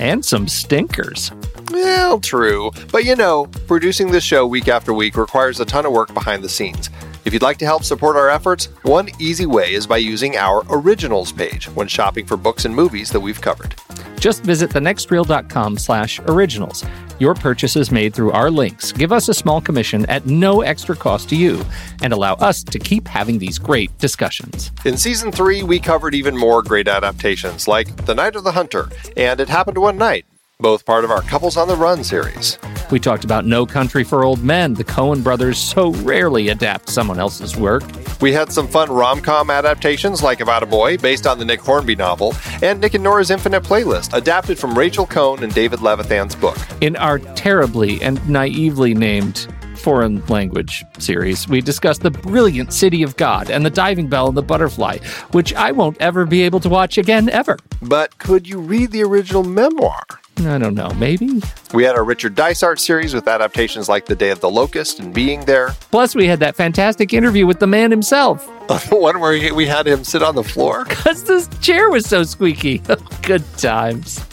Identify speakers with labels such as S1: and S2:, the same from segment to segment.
S1: And some stinkers.
S2: Well, true. But you know, producing this show week after week requires a ton of work behind the scenes. If you'd like to help support our efforts, one easy way is by using our originals page when shopping for books and movies that we've covered.
S1: Just visit thenextreel.com slash originals. Your purchases made through our links give us a small commission at no extra cost to you and allow us to keep having these great discussions.
S2: In season three, we covered even more great adaptations like The Night of the Hunter and It Happened One Night, both part of our Couples on the Run series.
S1: We talked about No Country for Old Men. The Coen brothers so rarely adapt someone else's work.
S2: We had some fun rom com adaptations like About a Boy, based on the Nick Hornby novel, and Nick and Nora's Infinite Playlist, adapted from Rachel Cohn and David Levithan's book.
S1: In our terribly and naively named foreign language series, we discussed the brilliant City of God and the Diving Bell and the Butterfly, which I won't ever be able to watch again, ever.
S2: But could you read the original memoir?
S1: I don't know, maybe?
S2: We had our Richard Dysart series with adaptations like The Day of the Locust and Being There.
S1: Plus, we had that fantastic interview with the man himself.
S2: the one where we had him sit on the floor.
S1: Because this chair was so squeaky. Good times.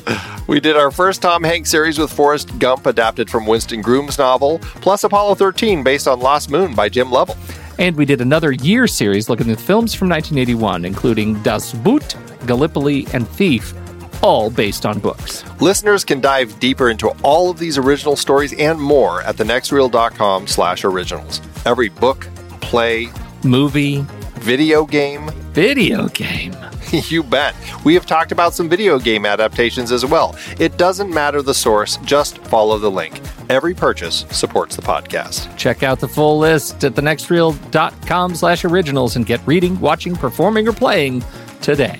S2: We did our first Tom Hanks series with Forrest Gump, adapted from Winston Groom's novel, plus Apollo 13, based on Lost Moon by Jim Lovell.
S1: And we did another year series looking at films from 1981, including Das Boot, Gallipoli, and Thief all based on books.
S2: Listeners can dive deeper into all of these original stories and more at thenextreel.com slash originals. Every book, play,
S1: movie,
S2: video game,
S1: video game.
S2: you bet. We have talked about some video game adaptations as well. It doesn't matter the source, just follow the link. Every purchase supports the podcast.
S1: Check out the full list at thenextreel.com slash originals and get reading, watching, performing, or playing today.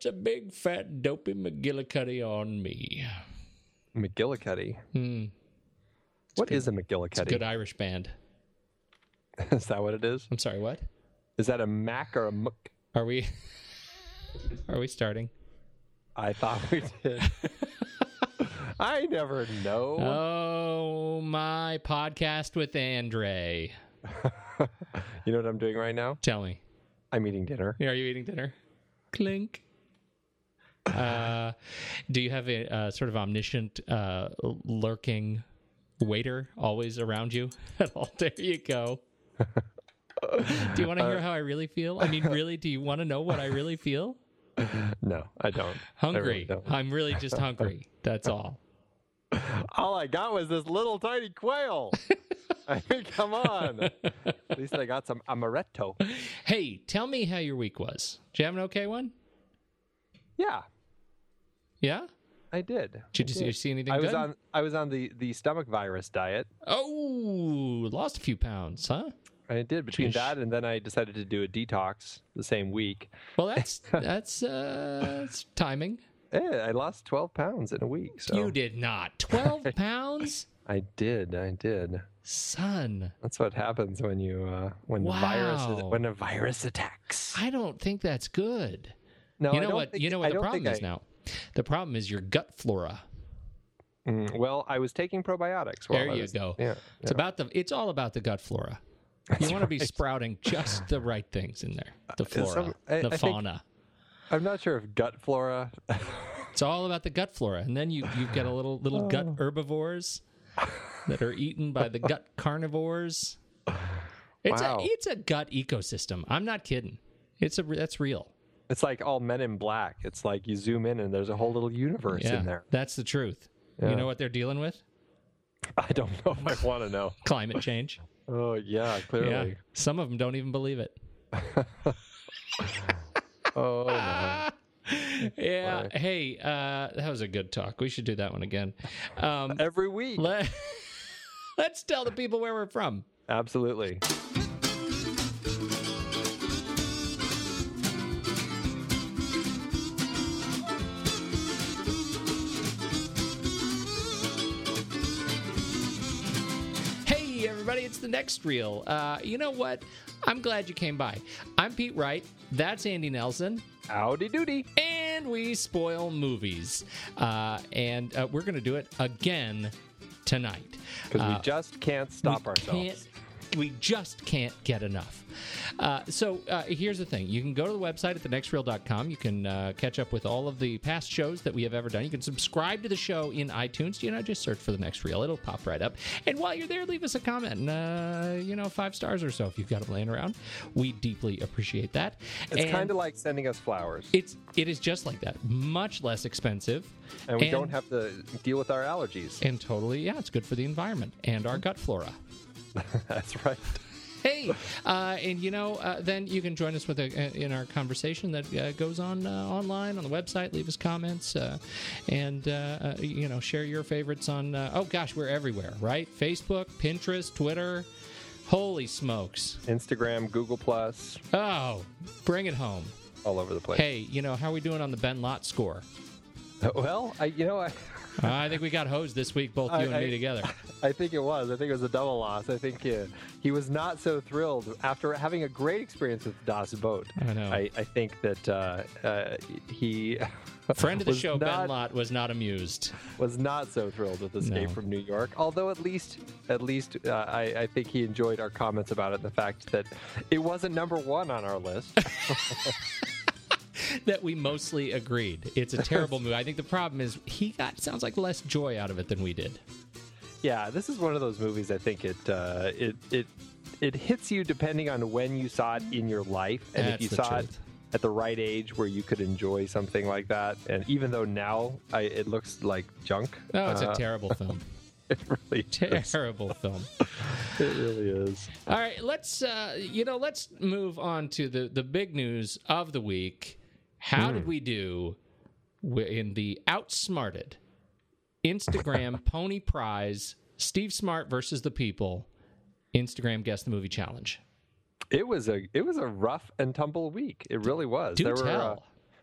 S1: That's a big, fat, dopey McGillicuddy on me.
S2: McGillicuddy?
S1: Hmm.
S2: What
S1: good.
S2: is a McGillicuddy?
S1: It's a good Irish band.
S2: is that what it is?
S1: I'm sorry, what?
S2: Is that a Mac or a Muck?
S1: Are we? Are we starting?
S2: I thought we did. I never know.
S1: Oh, my podcast with Andre.
S2: you know what I'm doing right now?
S1: Tell me.
S2: I'm eating dinner.
S1: Are you eating dinner? Clink. Uh, do you have a, uh sort of omniscient, uh, lurking waiter always around you at all? There you go. do you want to hear how I really feel? I mean, really, do you want to know what I really feel?
S2: No, I don't.
S1: Hungry.
S2: I really don't.
S1: I'm really just hungry. That's all.
S2: All I got was this little tiny quail. I mean, come on. At least I got some amaretto.
S1: Hey, tell me how your week was. Did you have an okay one?
S2: Yeah,
S1: Yeah?
S2: I did.
S1: Did you, see, you see anything
S2: I was
S1: good?
S2: on I was on the the stomach virus diet.
S1: oh, lost a few pounds, huh?
S2: I did between that and then I decided to do a detox the same week.
S1: Well, that's that's uh, that's timing.
S2: Yeah, I lost 12 pounds in a week. So
S1: You did not. 12 pounds?
S2: I did. I did.
S1: Son,
S2: That's what happens when you uh, when the virus is, when a virus attacks.
S1: I don't think that's good.
S2: No,
S1: you know what?
S2: think-
S1: you know
S2: I
S1: what the problem is
S2: I-
S1: now? The problem is your gut flora.
S2: Mm, well, I was taking probiotics.
S1: There you
S2: was-
S1: go.
S2: Yeah,
S1: It's about the it's all about the gut flora. You want to be sprouting just the right things in there. The flora,
S2: some- I-
S1: the
S2: I think-
S1: fauna.
S2: I'm not sure if gut flora.
S1: It's all about the gut flora, and then you you get a little little gut
S2: Oh.
S1: herbivores that are eaten by the gut carnivores. It's
S2: Wow.
S1: a it's a gut ecosystem. I'm not kidding. It's a that's real.
S2: It's like all Men in Black. It's like you zoom in and there's a whole little universe
S1: Yeah,
S2: in there.
S1: that's the truth.
S2: Yeah.
S1: You know what they're dealing with?
S2: I don't know if I want to know.
S1: Climate change.
S2: Oh yeah,
S1: Yeah,
S2: clearly.
S1: some of them don't even believe it.
S2: Oh no.
S1: Yeah. Hey, uh, that was a good talk. We should do that one again. Um,
S2: every week.
S1: let, let's tell the people where we're from.
S2: Absolutely.
S1: Next reel. Uh, you know what? I'm glad you came by. I'm Pete Wright. That's Andy Nelson.
S2: Howdy doody.
S1: And we spoil movies. Uh, and uh, we're going to do it again tonight.
S2: Because
S1: Uh,
S2: we just can't stop
S1: we
S2: ourselves.
S1: can't- we just can't get enough. Uh, so uh, here's the thing you can go to the website at thenextreel.com. You can uh, catch up with all of the past shows that we have ever done. You can subscribe to the show in iTunes. You know, just search for the next reel, it'll pop right up. And while you're there, leave us a comment. And, uh, you know, five stars or so if you've got them laying around. We deeply appreciate that.
S2: It's kind of like sending us flowers.
S1: It's it is just like that, much less expensive,
S2: and we don't have to deal with our allergies.
S1: and totally yeah, it's good for the environment and our gut flora.
S2: That's right.
S1: hey, uh, and you know, uh, then you can join us with a, in our conversation that uh, goes on uh, online on the website. Leave us comments uh, and uh, uh, you know share your favorites on. Uh, oh gosh, we're everywhere, right? Facebook, Pinterest, Twitter. Holy smokes!
S2: Instagram, Google Plus,
S1: Oh, bring it home.
S2: all over the place.
S1: Hey, you know how are we doing on the Ben Lot score?
S2: Well, I, you know, I,
S1: I think we got hosed this week, both you
S2: I-
S1: and
S2: I-
S1: me together.
S2: I think it was. I think it was a double loss. I think uh, he was not so thrilled after having a great experience with Das Boat.
S1: I know.
S2: I, I think that uh, uh, he
S1: Friend of the show, Ben
S2: not-
S1: Lot, was not amused.
S2: was not so thrilled with Escape
S1: No.
S2: from New York. Although at least, at least, uh, I, I think he enjoyed our comments about it. and The fact that it wasn't number one on our list.
S1: that we mostly agreed. It's a terrible movie. I think the problem is he got sounds like less joy out of it than we did.
S2: yeah, this is one of those movies. I think it uh, it it it hits you depending on when you saw it in your life, and
S1: That's
S2: if you saw
S1: truth.
S2: it at the right age where you could enjoy something like that. And even though now I, it looks like junk,
S1: Oh, it's
S2: uh,
S1: a terrible film.
S2: it really is.
S1: terrible film.
S2: It really is.
S1: All right, let's uh, you know let's move on to the the big news of the week. How did we do in the outsmarted Instagram Pony Prize Steve Smart versus the People Instagram Guess the Movie Challenge?
S2: It was a it was a rough and tumble week. It really was.
S1: Do
S2: there
S1: tell.
S2: were uh,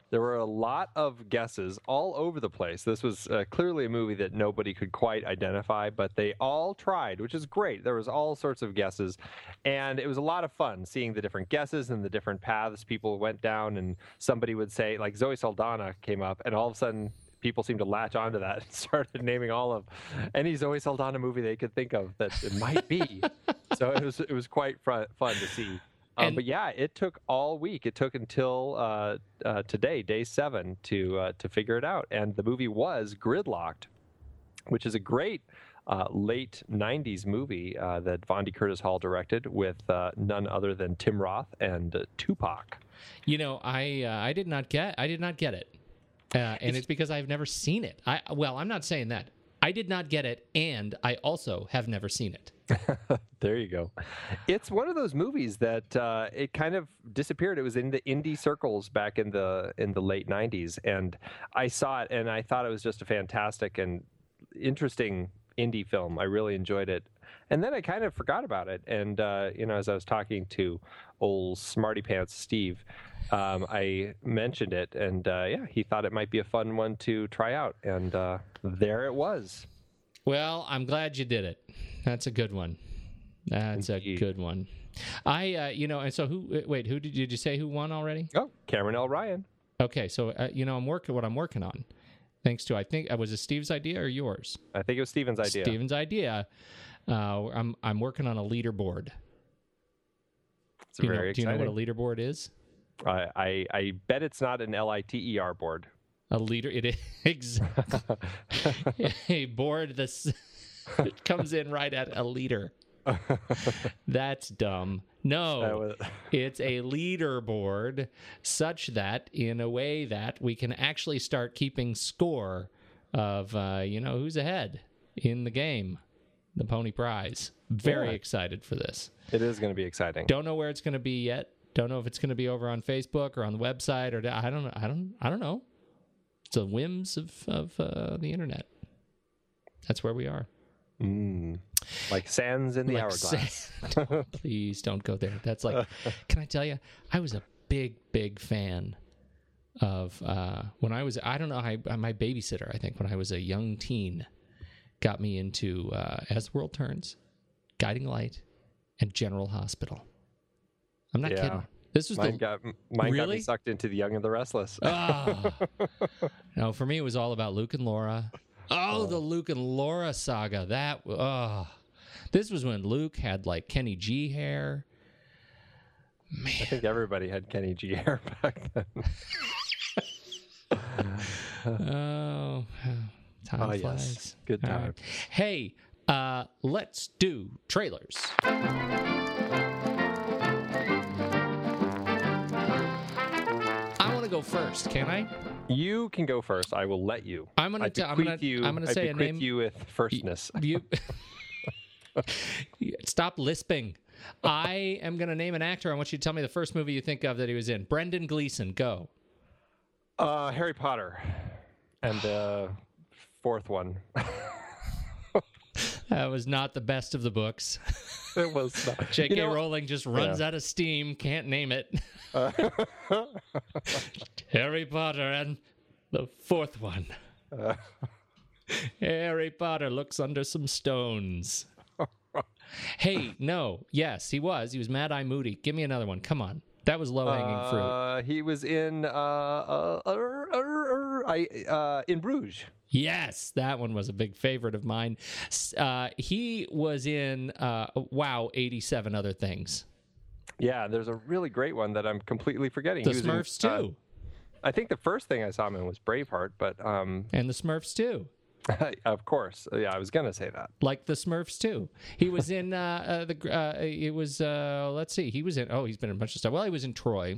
S2: There were a lot of guesses all over the place. This was uh, clearly a movie that nobody could quite identify, but they all tried, which is great. There was all sorts of guesses, and it was a lot of fun seeing the different guesses and the different paths people went down. And somebody would say, like Zoe Saldana came up, and all of a sudden people seemed to latch onto that and started naming all of any Zoe Saldana movie they could think of that it might be. so it was it was quite fun, fun to see. Um, but yeah, it took all week. It took until uh, uh, today, day seven, to uh, to figure it out. And the movie was Gridlock'd, which is a great uh, late '90s movie uh, that Vondie Curtis Hall directed with uh, none other than Tim Roth and uh, Tupac.
S1: You know, I uh, I did not get I did not get it, uh, and it's because I've never seen it. I well, I'm not saying that. I did not get it, and I also have never seen it.
S2: There you go. It's one of those movies that uh, it kind of disappeared. It was in the indie circles back in the in the late '90s, and I saw it and I thought it was just a fantastic and interesting indie film. I really enjoyed it, and then I kind of forgot about it. And uh, you know, as I was talking to old smarty pants Steve, um, I mentioned it, and uh, yeah, he thought it might be a fun one to try out, and uh, there it was.
S1: Well, I'm glad you did it. That's a good one. That's a good one. I, uh, you know, and so who? Wait, who did, did you say who won already?
S2: Oh, Cameron L. Ryan.
S1: Okay, so uh, you know, I'm working what I'm working on. Thanks to I think uh, was it Steve's idea or yours?
S2: I think it was Steven's idea.
S1: Steven's idea. Uh, I'm I'm working on a leaderboard.
S2: It's
S1: Do you, know, do you know what a leaderboard is?
S2: I, I I bet it's not an L I T E R board.
S1: A leader, it is exactly a board that comes in right at a leader. That's dumb. No,
S2: That was-
S1: it's a leaderboard such that, in a way, that we can actually start keeping score of, uh, you know, who's ahead in the game, the Pony Prize. Very
S2: Yeah.
S1: excited for this.
S2: it is going to be exciting.
S1: Don't know where it's going to be yet. Don't know if it's going to be over on Facebook or on the website or I don't know. I don't. I don't know. It's the whims of of uh, the internet. That's where we are.
S2: Mm. Like sands in the
S1: Like,
S2: hourglass.
S1: Please don't go there. That's like. can I tell you? I was a big big fan of uh, when I was. I don't know. I my babysitter. I think when I was a young teen, got me into uh, As the World Turns, Guiding Light, and General Hospital. I'm not
S2: Yeah.
S1: kidding. This was
S2: Mine
S1: the
S2: got mine got
S1: Really?
S2: me sucked into the Young and the Restless.
S1: Oh. no, for me, it was all about Luke and Laura. Oh, the Luke and Laura saga. That, oh. This was when Luke had like Kenny G hair. Man.
S2: I think everybody had Kenny G hair back then.
S1: Oh, time
S2: Oh,
S1: flies.
S2: yes. Good time.
S1: right. Hey, uh, let's do trailers. I want to go first, can I?
S2: You can go first. I will let you.
S1: I'm gonna
S2: I
S1: t- I'm gonna-
S2: you.
S1: I'm gonna say a name-
S2: you with firstness.
S1: You stop lisping. I am going to name an actor. I want you to tell me the first movie you think of that he was in. Brendan Gleeson, go.
S2: Uh, Harry Potter, and the fourth one.
S1: That was not the best of the books.
S2: it was. Not,
S1: J.K.
S2: You know,
S1: Rowling just runs out of steam, can't name it. Harry Potter and the fourth one. Harry Potter looks under some stones. hey, no, yes, he was. He was Mad Eye Moody. Give me another one. Come on. That was low hanging fruit.
S2: Uh, he was in uh, uh, uh, uh, uh, I uh, in Bruges.
S1: Yes, that one was a big favorite of mine. Uh, he was in uh, Wow, 87 Other Things.
S2: Yeah, there's a really great one that I'm completely forgetting.
S1: The
S2: He was in,
S1: Smurfs,
S2: uh,
S1: too.
S2: I think the first thing I saw him in was Braveheart, but um,
S1: and the Smurfs, too.
S2: of course, yeah, I was gonna say that.
S1: like the Smurfs too. He was in uh, uh, the. Uh, it was uh, let's see. He was in. Oh, he's been in a bunch of stuff. Well, he was in Troy,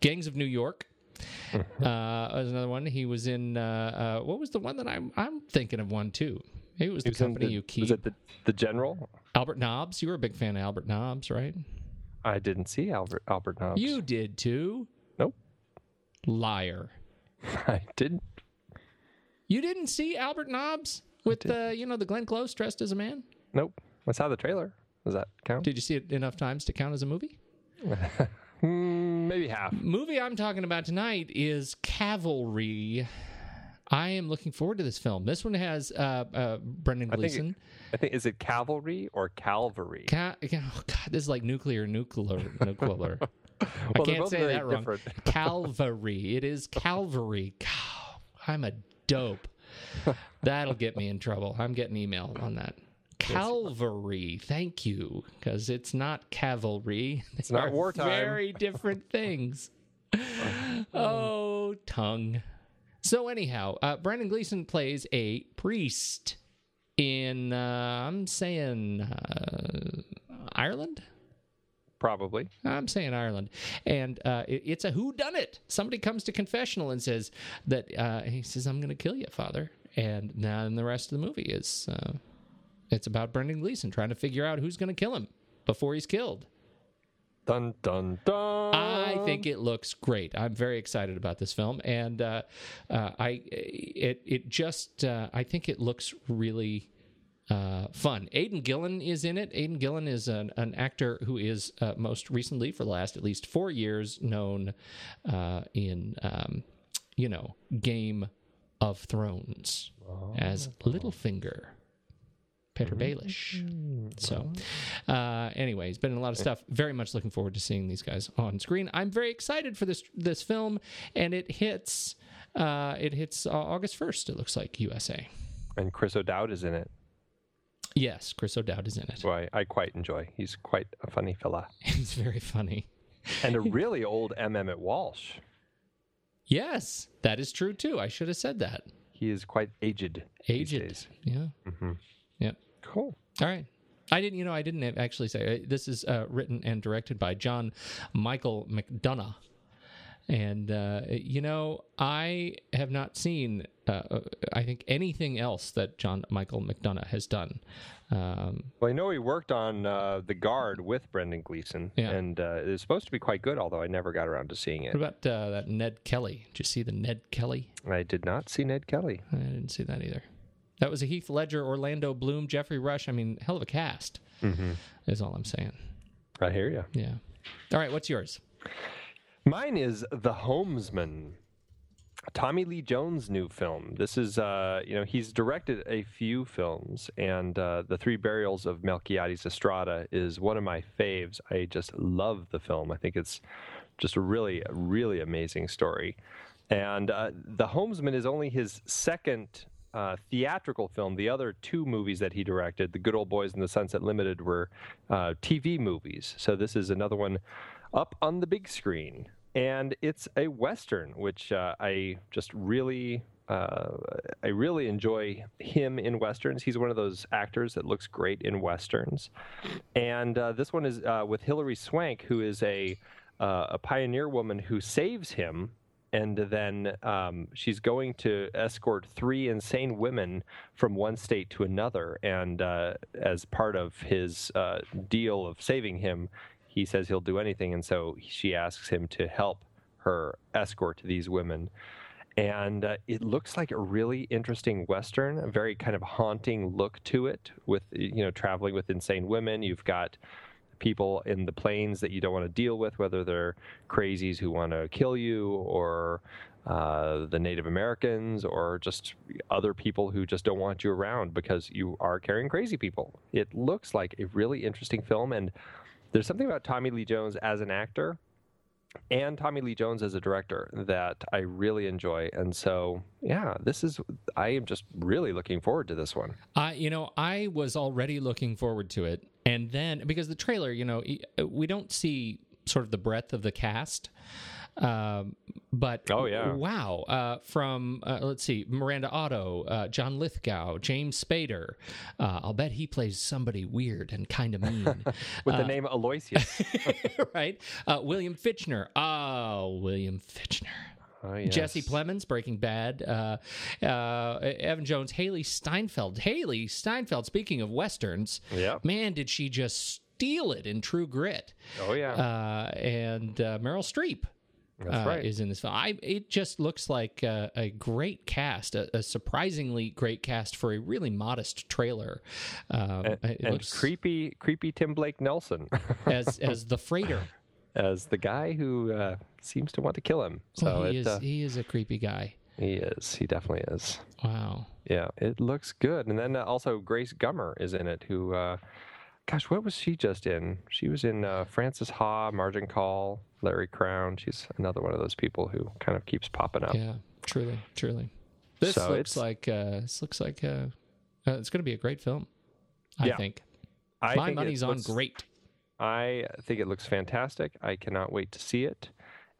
S1: Gangs of New York. uh, was another one. He was in. Uh, uh, what was the one that I'm I'm thinking of one too. Maybe it was the
S2: was
S1: company
S2: the-
S1: you keep.
S2: Was it the, the General?
S1: Albert Nobbs. You were a big fan of Albert Nobbs, right?
S2: I didn't see Albert Albert Nobbs.
S1: You did too.
S2: Nope,
S1: Liar.
S2: I didn't.
S1: You didn't see Albert Nobbs with the you know the Glenn Close dressed as a man.
S2: Nope. I saw the trailer. Does that count?
S1: Did you see it enough times to count as a movie?
S2: Mm, maybe half.
S1: Movie I'm talking about tonight is Cavalry. I am looking forward to this film. This one has uh, uh, Brendan
S2: I
S1: Gleeson.
S2: I think is it cavalry or Calvary?
S1: Ca- oh God, this is like nuclear, nuclear, nuclear. I
S2: Well, they're
S1: can't say that wrong. Calvary. It is Calvary. God, I'm a dope. That'll get me in trouble. I'm getting email on that. Calvary. Thank you, because it's not cavalry.
S2: It's not
S1: They
S2: wartime.
S1: Very different things. oh, tongue. So anyhow, uh, Brendan Gleeson plays a priest in uh, I'm saying uh, Ireland.
S2: Probably.
S1: I'm saying Ireland, and uh, it- it's a who done it. Somebody comes to confessional and says that uh, he says I'm going to kill you, Father, and then the rest of the movie is uh, it's about Brendan Gleeson trying to figure out who's going to kill him before he's killed.
S2: Dun dun dun.
S1: I think it looks great. I'm very excited about this film, and uh, uh, I it it just uh, I think it looks really uh, fun. Aidan Gillen is in it. Aidan Gillen is an, an actor who is uh, most recently, for the last at least four years, known uh, in um, you know Game of Thrones as Littlefinger. Petyr Baelish. So, uh, anyway, he's been in a lot of stuff. Very much looking forward to seeing these guys on screen. I'm very excited for this this film, and it hits uh, it hits uh, August first. It looks like USA.
S2: And Chris O'Dowd is in it.
S1: Yes, Chris O'Dowd is in it.
S2: So I, I quite enjoy. He's quite a funny fella.
S1: He's very funny.
S2: And a really old M. Emmett Walsh.
S1: Yes, that is true too. I should have said that.
S2: He is quite aged. these
S1: Aged.
S2: days.
S1: Yeah.
S2: Mm-hmm. Cool.
S1: All right. I didn't, you know, I didn't actually say uh, this is uh, written and directed by John Michael McDonagh. And, uh, you know, I have not seen, uh, uh, I think, anything else that John Michael McDonagh has done. Um,
S2: Well, I know he worked on uh, The Guard with Brendan Gleeson,
S1: Yeah.
S2: and uh, it was supposed to be quite good, although I never got around to seeing it.
S1: what about uh, that Ned Kelly? Did you see the Ned Kelly?
S2: I did not see Ned Kelly.
S1: I didn't see that either. That was a Heath Ledger, Orlando Bloom, Geoffrey Rush. I mean, hell of a cast,
S2: Mm-hmm.
S1: is all I'm saying.
S2: I hear you.
S1: Yeah. All right, what's yours?
S2: Mine is The Homesman. Tommy Lee Jones' new film. This is, uh, you know, he's directed a few films, and uh, The Three Burials of Melquiades Estrada is one of my faves. I just love the film. I think it's just a really, really amazing story. And uh, The Homesman is only his second uh, theatrical film. The other two movies that he directed, The Good Old Boys and The Sunset Limited, were uh, TV movies. So this is another one up on the big screen. And it's a western, which uh, I just really, uh, I really enjoy him in westerns. He's one of those actors that looks great in westerns. And uh, this one is uh, with Hilary Swank, who is a a pioneer woman who saves him and then um, she's going to escort three insane women from one state to another. And uh, as part of his uh, deal of saving him, he says he'll do anything. And so she asks him to help her escort these women. And uh, it looks like a really interesting western, a very kind of haunting look to it. With you know, traveling with insane women, you've got people in the plains that you don't want to deal with, whether they're crazies who want to kill you or uh, the Native Americans or just other people who just don't want you around because you are carrying crazy people. It looks like a really interesting film, and there's something about Tommy Lee Jones as an actor and Tommy Lee Jones as a director that I really enjoy. And so, yeah, this is, I am just really looking forward to this one.
S1: I, you know, I was already looking forward to it, and then because the trailer, you know, e- we don't see sort of the breadth of the cast. Um, but
S2: Oh, yeah.
S1: wow! Uh, from uh, let's see, Miranda Otto, uh, John Lithgow, James Spader. Uh, I'll bet he plays somebody weird and kind of mean,
S2: With the name Aloysius.
S1: right? Uh, William Fichtner. Oh, William Fichtner.
S2: Oh, yes.
S1: Jesse Plemons, Breaking Bad, uh, uh, Evan Jones, Hailee Steinfeld. Hailee Steinfeld, speaking of Westerns, man, did she just steal it in True Grit.
S2: Oh, yeah.
S1: Uh, and uh, Meryl Streep. Uh,
S2: right.
S1: Is in this film. I, it just looks like uh, a great cast, a, a surprisingly great cast for a really modest trailer. Um,
S2: and,
S1: it
S2: and
S1: looks
S2: creepy, creepy Tim Blake Nelson.
S1: as as the freighter.
S2: As the guy who uh, seems to want to kill him. So
S1: well, he
S2: it,
S1: is
S2: uh,
S1: he is a creepy guy.
S2: he is. He definitely is.
S1: Wow.
S2: Yeah, it looks good. And then uh, also Grace Gummer is in it. Who, uh, gosh, what was she just in? She was in uh, Frances Ha, Margin Call, Larry Crowne. She's another one of those people who kind of keeps popping up.
S1: Yeah, truly, truly. This
S2: So
S1: looks like uh, this looks like uh, uh, it's going to be a great film. I
S2: Yeah.
S1: think
S2: I
S1: my
S2: think
S1: money's on great.
S2: I think it looks fantastic. I cannot wait to see it.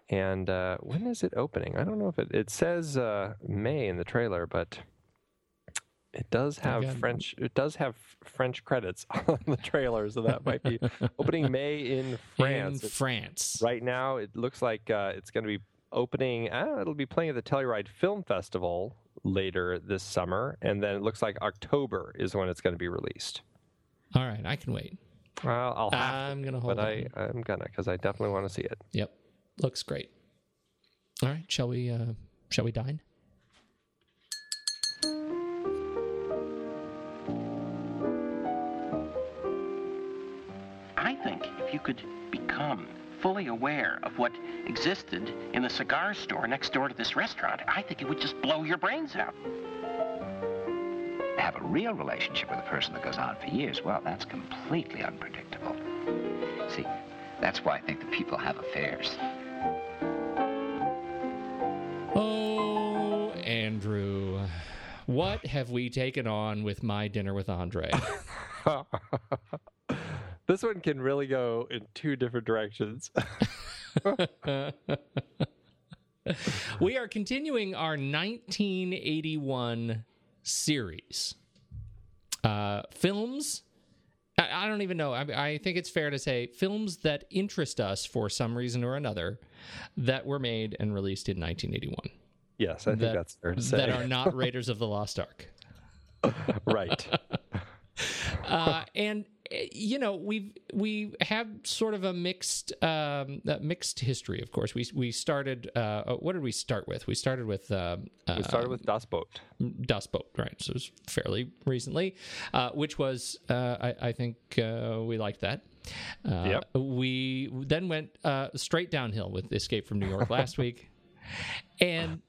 S2: And uh, when is it opening? I don't know if it. It says uh, May in the trailer, but it does have
S1: got-
S2: French. It does have French credits on the trailer, so that might be opening May in France.
S1: In France,
S2: right now, it looks like uh, it's going to be opening. Uh, it'll be playing at the Telluride Film Festival later this summer, and then it looks like October is when it's going to be released.
S1: All right, I can wait.
S2: Well, I'll have
S1: I'm gonna hold
S2: but
S1: on.
S2: I, I'm gonna because I definitely want to see it.
S1: Yep, looks great. All right, shall we? Uh, shall we dine?
S3: I think if you could become fully aware of what existed in the cigar store next door to this restaurant, I think it would just blow your brains out.
S4: Have a real relationship with a person that goes on for years, well, that's completely unpredictable. See, that's why I think that people have affairs.
S1: Oh, Andrew, what have we taken on with my dinner with Andre?
S2: this one can really go in two different directions.
S1: we are continuing our 1981 series. Uh, films. I, I don't even know. I, I think it's fair to say films that interest us for some reason or another that were made and released in 1981
S2: yes, I think
S1: That-
S2: that's fair to say.
S1: that are not Raiders of the Lost Ark.
S2: right.
S1: uh, and you know we've we have sort of a mixed um, uh, mixed history. Of course, we we started. Uh, uh, what did we start with? We started with uh,
S2: We started with Das Boat.
S1: Dust Boat, right? So it was fairly recently, uh, which was uh, I, I think uh, we liked that. Uh,
S2: Yep.
S1: We then went uh, straight downhill with Escape from New York last week, and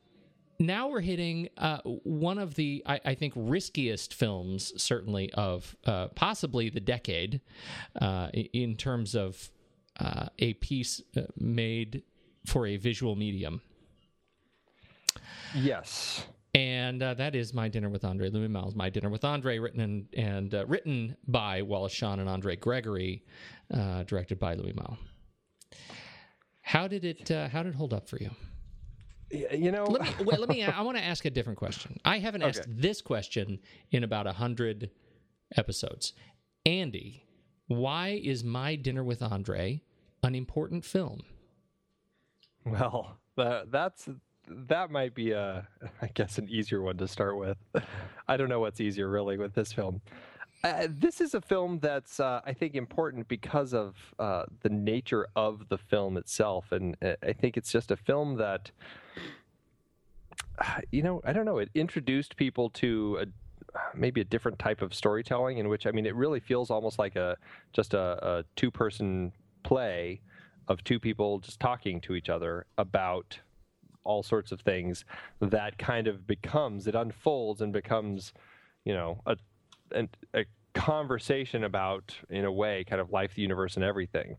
S1: now we're hitting uh, one of the I, I think riskiest films, certainly of uh, possibly the decade, uh, in terms of uh, a piece uh, made for a visual medium.
S2: Yes.
S1: And uh, that is my dinner with Andre Louis Malle. My dinner with Andre, written and, and uh, written by Wallace Shawn and Andre Gregory, uh, directed by Louis Malle. How did it? Uh, how did it hold up for you?
S2: You know,
S1: Let me. well, let me. I want to ask a different question. I haven't asked this question in about a hundred episodes. Andy, why is my dinner with Andre an important film?
S2: well, that, that's that might be a, I guess, an easier one to start with. I don't know what's easier really with this film. Uh, this is a film that's, uh, I think, important because of uh, the nature of the film itself, and uh, I think it's just a film that, you know, I don't know, it introduced people to a maybe a different type of storytelling in which I mean it really feels almost like a just a, a two person play of two people just talking to each other about all sorts of things that kind of becomes it unfolds and becomes you know a an, a conversation about in a way kind of life the universe and everything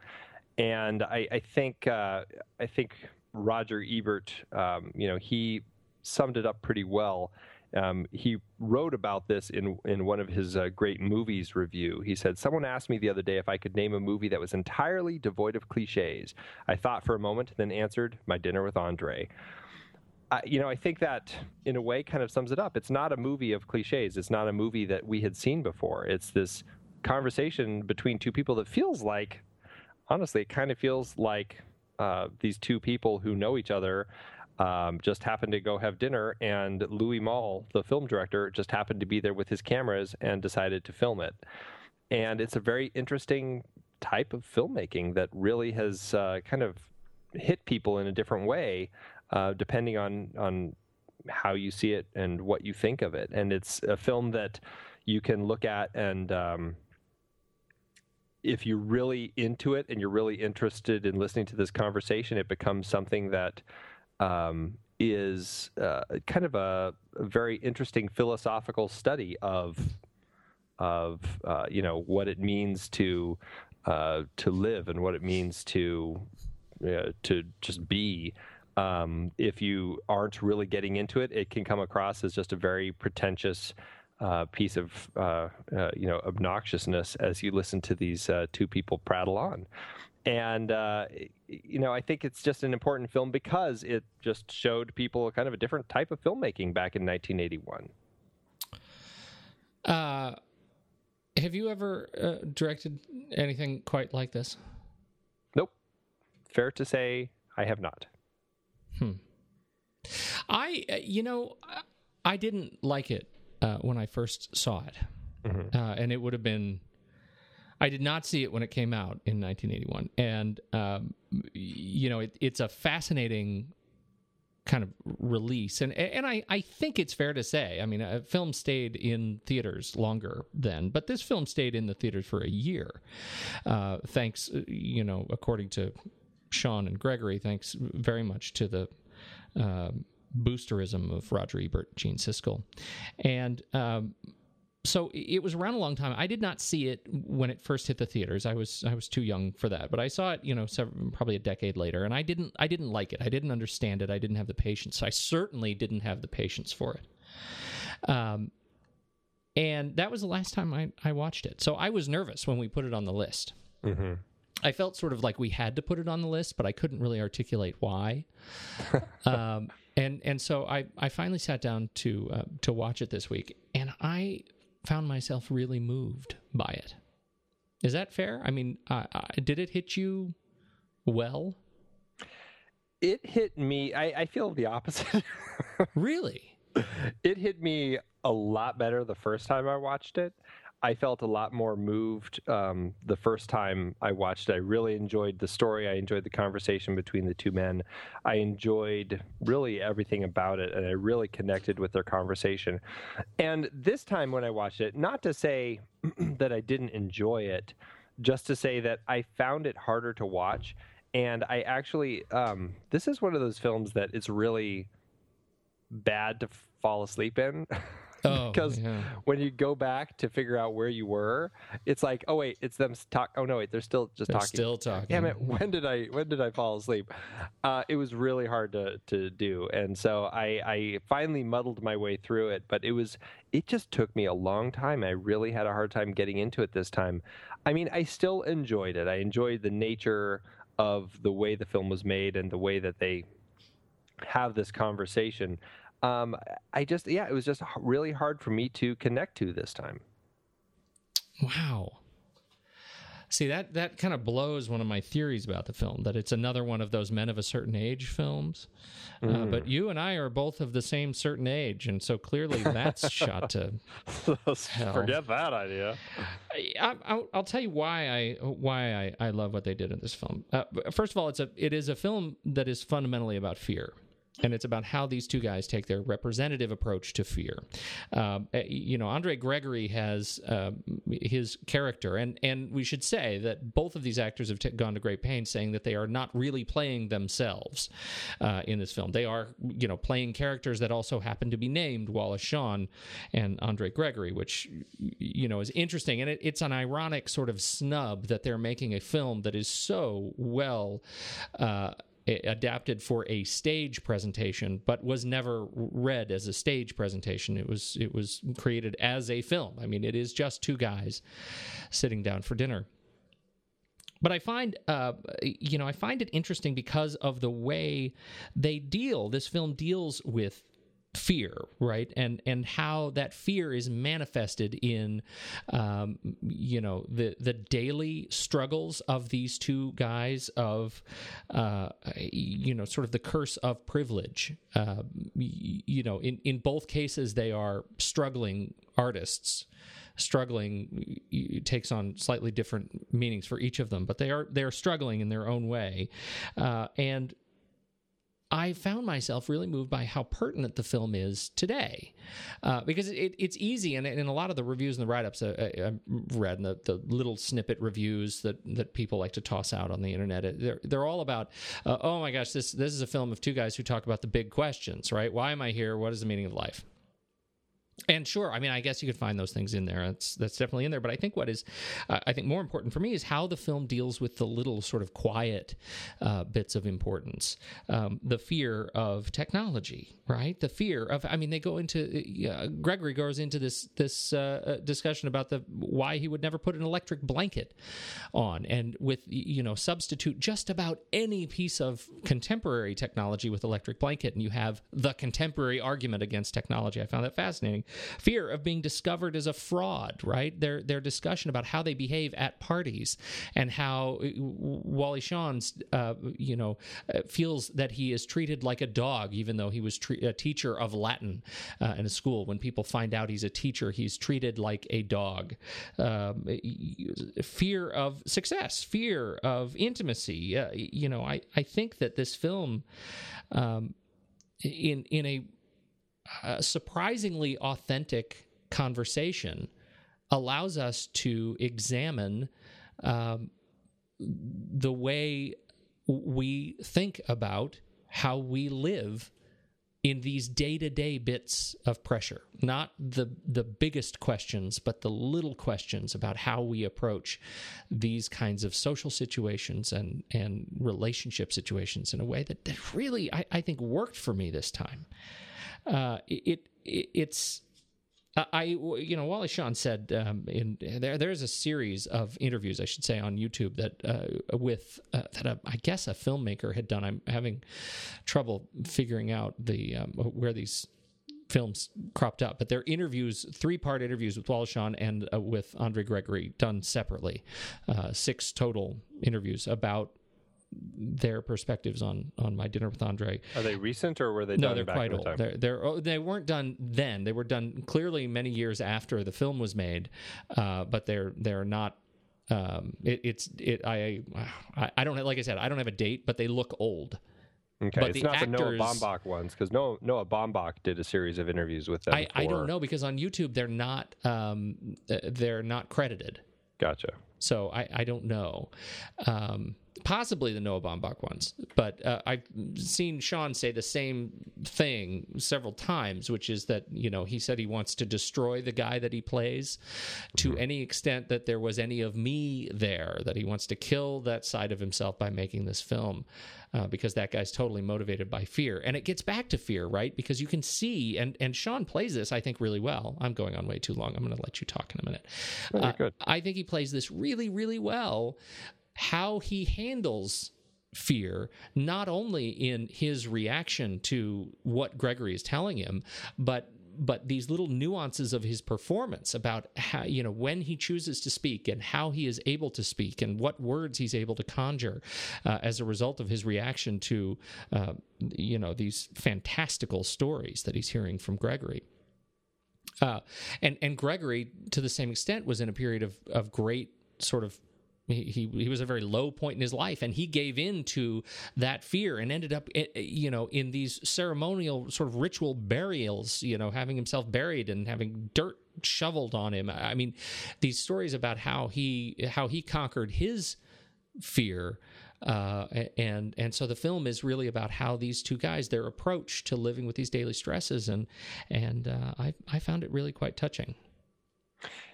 S2: and I, I think uh, I think Roger Ebert um, you know he summed it up pretty well um, he wrote about this in in one of his uh, great movies review. He said, "Someone asked me the other day if I could name a movie that was entirely devoid of cliches. I thought for a moment, then answered, "My Dinner with Andre." I, you know, I think that in a way kind of sums it up. It's not a movie of cliches. It's not a movie that we had seen before. It's this conversation between two people that feels like, honestly, it kind of feels like uh, these two people who know each other um, just happened to go have dinner, and Louis Malle, the film director, just happened to be there with his cameras and decided to film it. And it's a very interesting type of filmmaking that really has uh, kind of hit people in a different way, uh, depending on on how you see it and what you think of it. And it's a film that you can look at and um, if you're really into it and you're really interested in listening to this conversation, it becomes something that um, is uh, kind of a, a, very interesting philosophical study of of uh, you know what it means to uh, to live and what it means to uh, to just be. Um, if you aren't really getting into it, it can come across as just a very pretentious uh, piece of uh, uh, you know obnoxiousness as you listen to these uh, two people prattle on. And uh, you know, I think it's just an important film because it just showed people kind of a different type of filmmaking back in 1981.
S1: Uh, have you ever directed anything quite like this?
S2: Nope. Fair to say, I have not.
S1: Hmm. I, you know, I didn't like it uh, when I first saw it, mm-hmm. uh, and it would have been. I did not see it when it came out in 1981, and um, you know it, it's a fascinating kind of release, and and I I think it's fair to say, I mean, a film stayed in theaters longer then, but this film stayed in the theaters for a year, uh, thanks you know according to Shawn and Gregory, thanks very much to the. Um, boosterism of Roger Ebert, Gene Siskel, and um, so it was around a long time. I did not see it when it first hit the theaters. I was I was too young for that, but I saw it, you know, several, probably a decade later, and I didn't I didn't like it. I didn't understand it. I didn't have the patience. I certainly didn't have the patience for it. Um, and that was the last time I, I watched it. So I was nervous when we put it on the list. Mm-hmm. I felt sort of like we had to put it on the list, but I couldn't really articulate why. um, and and so I, I finally sat down to uh, to watch it this week, and I found myself really moved by it. Is that fair? I mean, uh, did it hit you well?
S2: It hit me. I, I feel the opposite.
S1: really?
S2: It hit me a lot better the first time I watched it. I felt a lot more moved um, the first time I watched it. I really enjoyed the story. I enjoyed the conversation between the two men. I enjoyed really everything about it, and I really connected with their conversation. And this time when I watched it, not to say that I didn't enjoy it, just to say that I found it harder to watch. And I actually, um, this is one of those films that it's really bad to fall asleep in.
S1: Oh,
S2: because
S1: yeah.
S2: when you go back to figure out where you were, it's like, oh wait, it's them talk. Oh no, wait, they're still just
S1: they're
S2: talking.
S1: Still talking.
S2: Damn it! When did I when did I fall asleep? Uh, it was really hard to to do, and so I I finally muddled my way through it. But it was it just took me a long time. I really had a hard time getting into it this time. I mean, I still enjoyed it. I enjoyed the nature of the way the film was made and the way that they have this conversation um, I just yeah, it was just really hard for me to connect to this time.
S1: Wow. See that that kind of blows one of my theories about the film that it's another one of those men of a certain age films. Mm. Uh, but you and I are both of the same certain age, and so clearly that's shot to hell.
S2: Forget that idea.
S1: I, will tell you why I why I, I love what they did in this film. Uh, first of all, it's a it is a film that is fundamentally about fear and it's about how these two guys take their representative approach to fear. Um, eh, you know, Andre Gregory has uh, his character, and and we should say that both of these actors have t- gone to great pains saying that they are not really playing themselves uh, in this film. They are, you know, playing characters that also happen to be named Wallace Shawn and Andre Gregory, which you know is interesting, and it, it's an ironic sort of snub that they're making a film that is so well. Uh, adapted for a stage presentation, but was never read as a stage presentation. It was it was created as a film. I mean, it is just two guys sitting down for dinner. But I find, uh, you know, I find it interesting because of the way they deal. This film deals with fear right? And and how that fear is manifested in um, you know the the daily struggles of these two guys of uh, you know sort of the curse of privilege. Uh, you know in in both cases they are struggling artists. Struggling takes on slightly different meanings for each of them but they are they're struggling in their own way. Uh, and I found myself really moved by how pertinent the film is today, uh, because it, it's easy, and in a lot of the reviews and the write-ups I, I read, and the, the little snippet reviews that, that people like to toss out on the internet, they're they're all about, uh, oh my gosh, this this is a film of two guys who talk about the big questions, right? Why am I here? What is the meaning of life? And sure, I mean, I guess you could find those things in there. That's that's definitely in there. But I think what is, uh, I think more important for me is how the film deals with the little sort of quiet uh, bits of importance. Um, the fear of technology, right? The fear of, I mean, they go into uh, Gregory goes into this this uh, uh, discussion about the why he would never put an electric blanket on, and with you know substitute just about any piece of contemporary technology with electric blanket, and you have the contemporary argument against technology. I found that fascinating fear of being discovered as a fraud, right? Their their discussion about how they behave at parties and how uh, Wally Shawn's, uh, you know, uh, feels that he is treated like a dog, even though he was tre- a teacher of Latin uh, in a school. When people find out he's a teacher, he's treated like a dog. Um, fear of success, fear of intimacy. Uh, you know, I I think that this film. Um, in in a a surprisingly authentic conversation allows us to examine um, the way we think about how we live in these day-to-day bits of pressure. Not the the biggest questions but the little questions about how we approach these kinds of social situations and and relationship situations in a way that, really I, I think worked for me this time uh, it, it it's I, you know, Wally Shawn said um, in there. There's a series of interviews, I should say, on YouTube that uh, with uh, that a, I guess a filmmaker had done. I'm having trouble figuring out the um, where these films cropped up, but they're interviews, three part interviews with Wally Shawn and uh, with Andre Gregory done separately, uh, six total interviews about their perspectives on on my dinner with Andre.
S2: Are they recent or were they?
S1: No, they're quite old. The they're, they're oh, they weren't done then. They were done clearly many years after the film was made, uh, but they're they're not. Um, it, it's it. I, I I don't like I said I don't have a date, but they look old.
S2: Okay, but it's not actors, the Noah Baumbach ones because Noah, Noah Baumbach did a series of interviews with them.
S1: I, I don't know because on YouTube they're not um, they're not credited.
S2: Gotcha.
S1: So I, I don't know. Um, possibly the Noah Baumbach ones, but uh, I've seen Shawn say the same thing several times, which is that you know he said he wants to destroy the guy that he plays to mm-hmm. any extent that there was any of me there, that he wants to kill that side of himself by making this film. Uh, because that guy's totally motivated by fear, and it gets back to fear, right? Because you can see, and and Shawn plays this, I think, really well. I'm going on way too long. I'm going to let you talk in a minute.
S2: Uh,
S1: I think he plays this really, really well how he handles fear, not only in his reaction to what Gregory is telling him, but but these little nuances of his performance about how you know when he chooses to speak and how he is able to speak and what words he's able to conjure uh, as a result of his reaction to uh, you know these fantastical stories that he's hearing from Gregory. Uh, and and Gregory, to the same extent, was in a period of of great sort of he, he was a very low point in his life and he gave in to that fear and ended up eh, eh, you know in these ceremonial sort of ritual burials you know having himself buried and having dirt shoveled on him i mean these stories about how he how he conquered his fear uh, and and so the film is really about how these two guys their approach to living with these daily stresses and and uh, I I found it really quite touching.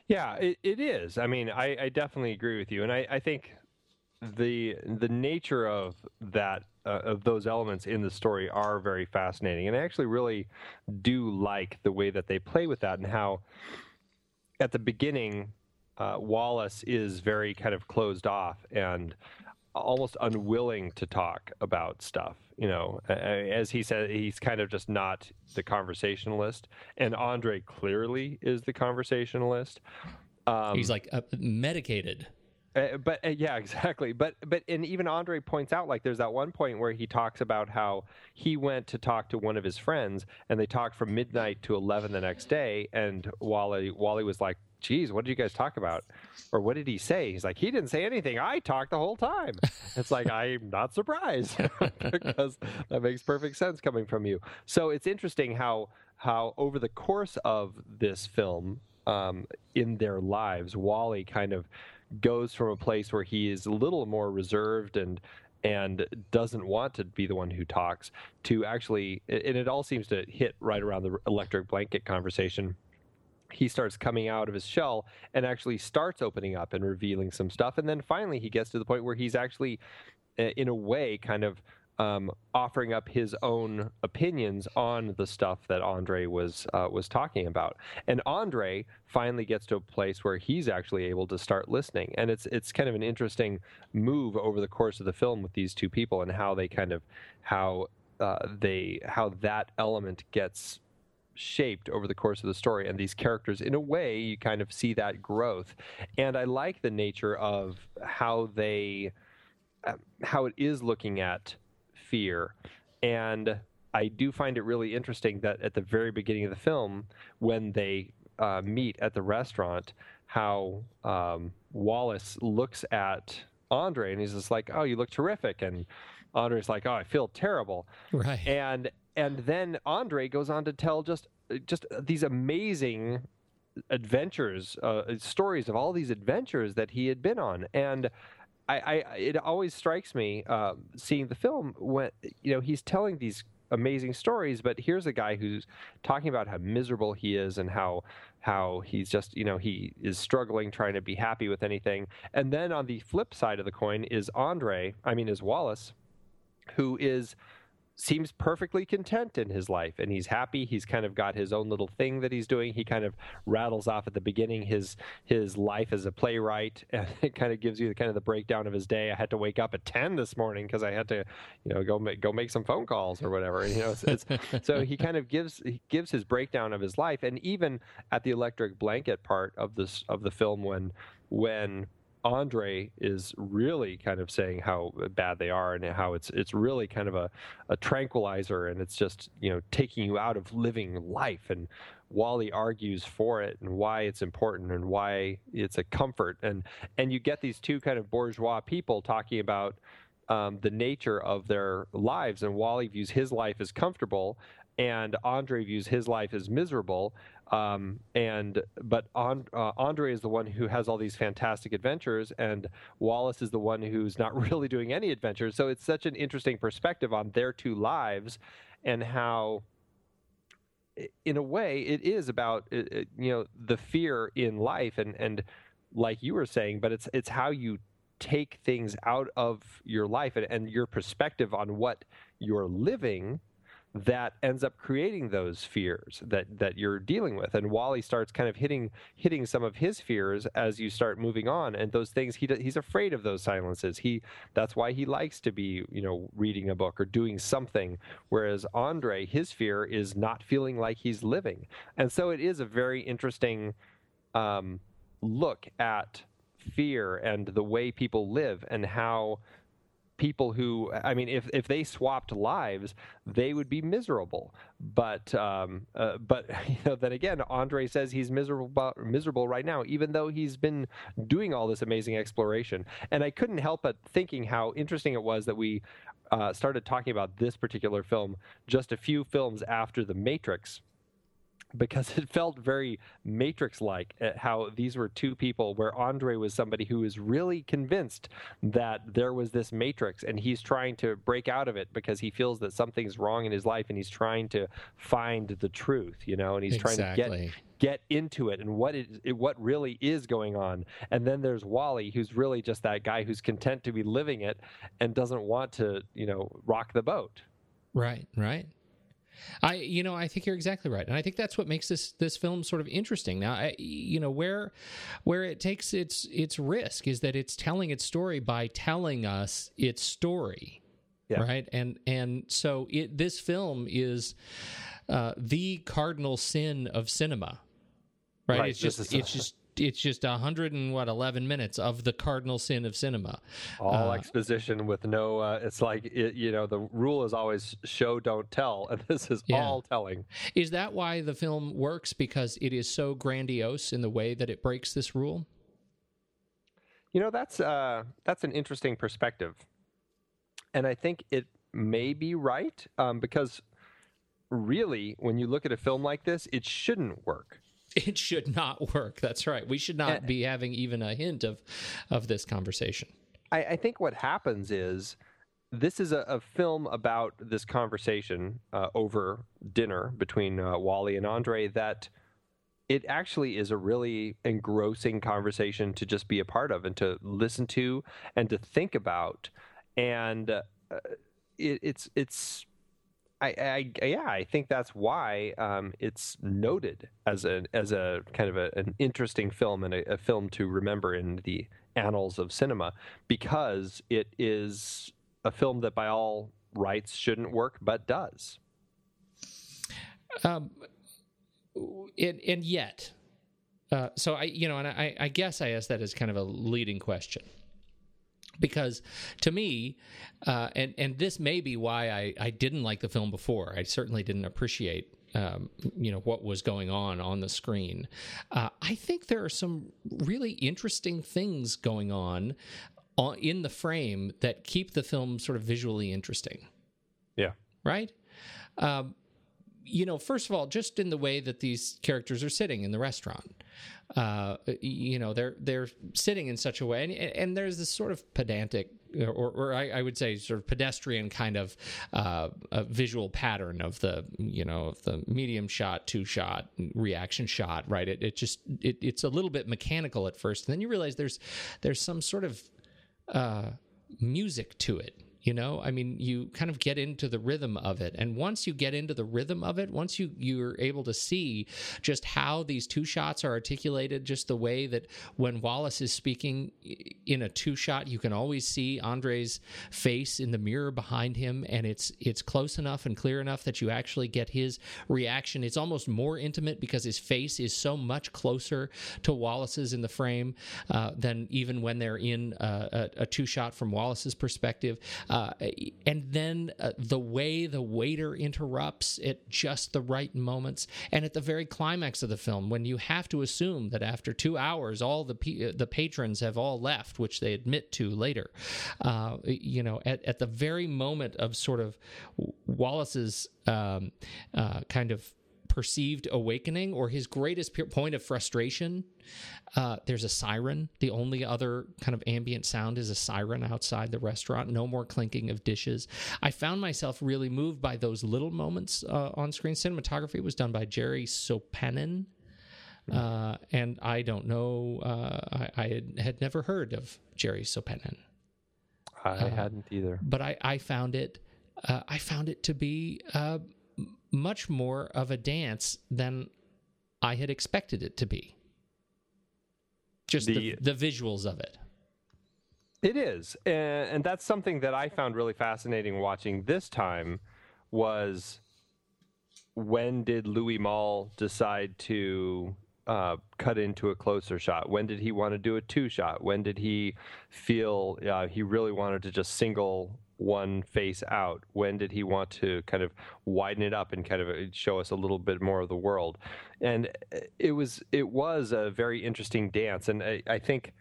S2: Yeah, it, it is. I mean, I, I definitely agree with you, and I, I think the the nature of that uh, of those elements in the story are very fascinating, and I actually really do like the way that they play with that and how at the beginning uh, Wallace is very kind of closed off and almost unwilling to talk about stuff. You know, as he said, he's kind of just not the conversationalist, and Andre clearly is the conversationalist.
S1: Um, he's like uh, medicated.
S2: Uh, but uh, yeah, exactly. But but and even Andre points out like there's that one point where he talks about how he went to talk to one of his friends and they talked from midnight to eleven the next day, and Wally Wally was like, geez, what did you guys talk about? Or what did he say? He's like, he didn't say anything. I talked the whole time. It's like, I'm not surprised because that makes perfect sense coming from you. So it's interesting how, how over the course of this film, um, in their lives, Wally kind of goes from a place where he is a little more reserved and and doesn't want to be the one who talks to actually and it all seems to hit right around the electric blanket conversation he starts coming out of his shell and actually starts opening up and revealing some stuff and then finally he gets to the point where he's actually in a way kind of um, offering up his own opinions on the stuff that Andre was uh, was talking about. And Andre finally gets to a place where he's actually able to start listening. And it's it's kind of an interesting move over the course of the film with these two people and how they kind of how uh, they how that element gets shaped over the course of the story and these characters in a way you kind of see that growth and i like the nature of how they uh, how it is looking at fear. And I do find it really interesting that at the very beginning of the film, when they uh, meet at the restaurant, how um, Wallace looks at Andre and he's just like, "Oh, you look terrific," and Andre's like, "Oh, I feel terrible."
S1: Right.
S2: And and then Andre goes on to tell just just these amazing adventures, uh, stories of all these adventures that he had been on, and I, I it always strikes me uh, seeing the film when you know he's telling these amazing stories, but here's a guy who's talking about how miserable he is and how how he's just you know he is struggling trying to be happy with anything. And then on the flip side of the coin is Andre, I mean is Wallace, who is seems perfectly content in his life and he's happy. He's kind of got his own little thing that he's doing. He kind of rattles off at the beginning his his life as a playwright and it kind of gives you the kind of the breakdown of his day. I had to wake up at 10 this morning because i had to you know go make go make some phone calls or whatever and, you know it's, it's, so he kind of gives he gives his breakdown of his life and even at the electric blanket part of this of the film when when Andre is really kind of saying how bad they are and how it's it's really kind of a, a tranquilizer and it's just you know taking you out of living life and Wally argues for it and why it's important and why it's a comfort and and you get these two kind of bourgeois people talking about um, the nature of their lives and Wally views his life as comfortable and Andre views his life as miserable um, and but uh, Andre is the one who has all these fantastic adventures, and Wallace is the one who's not really doing any adventures. So it's such an interesting perspective on their two lives, and how, in a way, it is about you know the fear in life, and and like you were saying, but it's it's how you take things out of your life and, and your perspective on what you're living that ends up creating those fears that that you're dealing with. And Wally starts kind of hitting hitting some of his fears as you start moving on. And those things he he's afraid of those silences. He that's why he likes to be you know reading a book or doing something. Whereas Andre his fear is not feeling like he's living. And so it is a very interesting um, look at fear and the way people live and how people who i mean if, if they swapped lives they would be miserable. But um, uh, but you know then again andre says he's miserable miserable right now even though he's been doing all this amazing exploration. And i couldn't help but thinking how interesting it was that we uh, started talking about this particular film just a few films after the matrix because it felt very Matrix like eh, how these were two people where Andre was somebody who was really convinced that there was this Matrix and he's trying to break out of it because he feels that something's wrong in his life and he's trying to find the truth, you know, and he's exactly. trying to get get into it and what it, what really is going on. And then there's Wally who's really just that guy who's content to be living it and doesn't want to, you know, rock the boat.
S1: Right, right. I, you know, I think you're exactly right, and I think that's what makes this this film sort of interesting. Now, I, you know, where where it takes its its risk is that it's telling its story by telling us its story, yeah. right? And and so it this film is uh, the cardinal sin of cinema, right? right. It's just it's just it's just a hundred and what eleven minutes of the cardinal sin of cinema.
S2: all
S1: Uh,
S2: exposition with no. Uh, it's like it, you know the rule is always show don't tell, and this is
S1: Yeah.
S2: all telling.
S1: Is that why the film works? Because it is so grandiose in the way that it breaks this rule.
S2: You know that's uh, that's an interesting perspective, and I think it may be right um, because really, when you look at a film like this, it shouldn't work.
S1: It should not work. That's right. We should not be having even a hint of of this conversation.
S2: I, I think what happens is this is a, a film about this conversation uh, over dinner between uh, Wally and Andre that it actually is a really engrossing conversation to just be a part of and to listen to and to think about and uh, it, it's it's I, I yeah I think that's why um, it's noted as a as a kind of a, an interesting film and a, a film to remember in the annals of cinema because it is a film that by all rights shouldn't work but does.
S1: Um, and, yet, uh, so I, you know, and I, I guess I asked that as kind of a leading question because to me, uh, and and this may be why I, I didn't like the film before. I certainly didn't appreciate. Um, you know what was going on on the screen. Uh, I think there are some really interesting things going on on, in the frame that keep the film sort of visually interesting
S2: Yeah.
S1: right? Um, you know, first of all, just in the way that these characters are sitting in the restaurant, uh, you know, they're they're sitting in such a way, and, and there's this sort of pedantic, or, or I, I would say, sort of pedestrian kind of uh, visual pattern of the, you know, of the medium shot, two shot, reaction shot, right? It it just it, it's a little bit mechanical at first, and then you realize there's there's some sort of uh, music to it. You know, I mean, you kind of get into the rhythm of it, and once you get into the rhythm of it, once you you're able to see just how these two shots are articulated, just the way that when Wallace is speaking in a two shot, you can always see Andre's face in the mirror behind him, and it's it's close enough and clear enough that you actually get his reaction. It's almost more intimate because his face is so much closer to Wallace's in the frame uh, than even when they're in uh, a, a two shot from Wallace's perspective. Uh, and then uh, the way the waiter interrupts at just the right moments, and at the very climax of the film, when you have to assume that after two hours, all the pe- the patrons have all left, which they admit to later. Uh, you know, at, at the very moment of sort of Wallace's um, uh, kind of perceived awakening or his greatest point of frustration uh, there's a siren. The only other kind of ambient sound is a siren outside the restaurant. No more clinking of dishes. I found myself really moved by those little moments uh, on screen. Cinematography was done by Jeri Sopanen. Uh, and i don't know uh, I, I had, never heard of Jeri Sopanen.
S2: I
S1: Uh,
S2: hadn't either.
S1: but I, I found it uh, I found it to be uh, much more of a dance than I had expected it to be. Just the,
S2: The-
S1: the visuals of it.
S2: It is, and, and that's something that I found really fascinating watching this time. Was when did Louis Malle decide to uh, cut into a closer shot? When did he want to do a two shot? When did he feel uh, he really wanted to just single one face out? When did he want to kind of widen it up and kind of uh, show us a little bit more of the world? And uh, it was it was a very interesting dance, and I, I think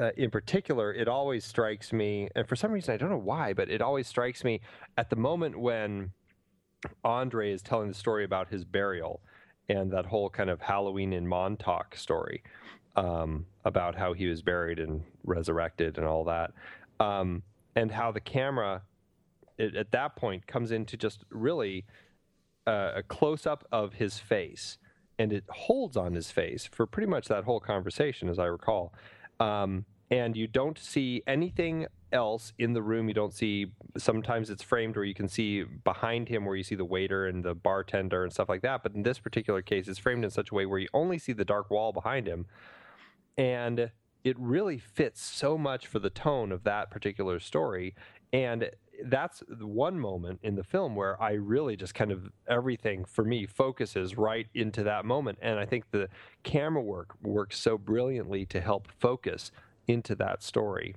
S2: uh, in particular, it always strikes me, and for some reason I don't know why, but it always strikes me at the moment when Andre is telling the story about his burial and that whole kind of Halloween in Montauk story um, about how he was buried and resurrected and all that, um, and how the camera it, at that point comes into just really uh, a close up of his face, and it holds on his face for pretty much that whole conversation, as I recall. Um, and you don't see anything else in the room. You don't see. Sometimes it's framed where you can see behind him, where you see the waiter and the bartender and stuff like that. But in this particular case, it's framed in such a way where you only see the dark wall behind him, and it really fits so much for the tone of that particular story. And that's one moment in the film where I really just kind of everything for me focuses right into that moment. And I think the camera work works so brilliantly to help focus into that story.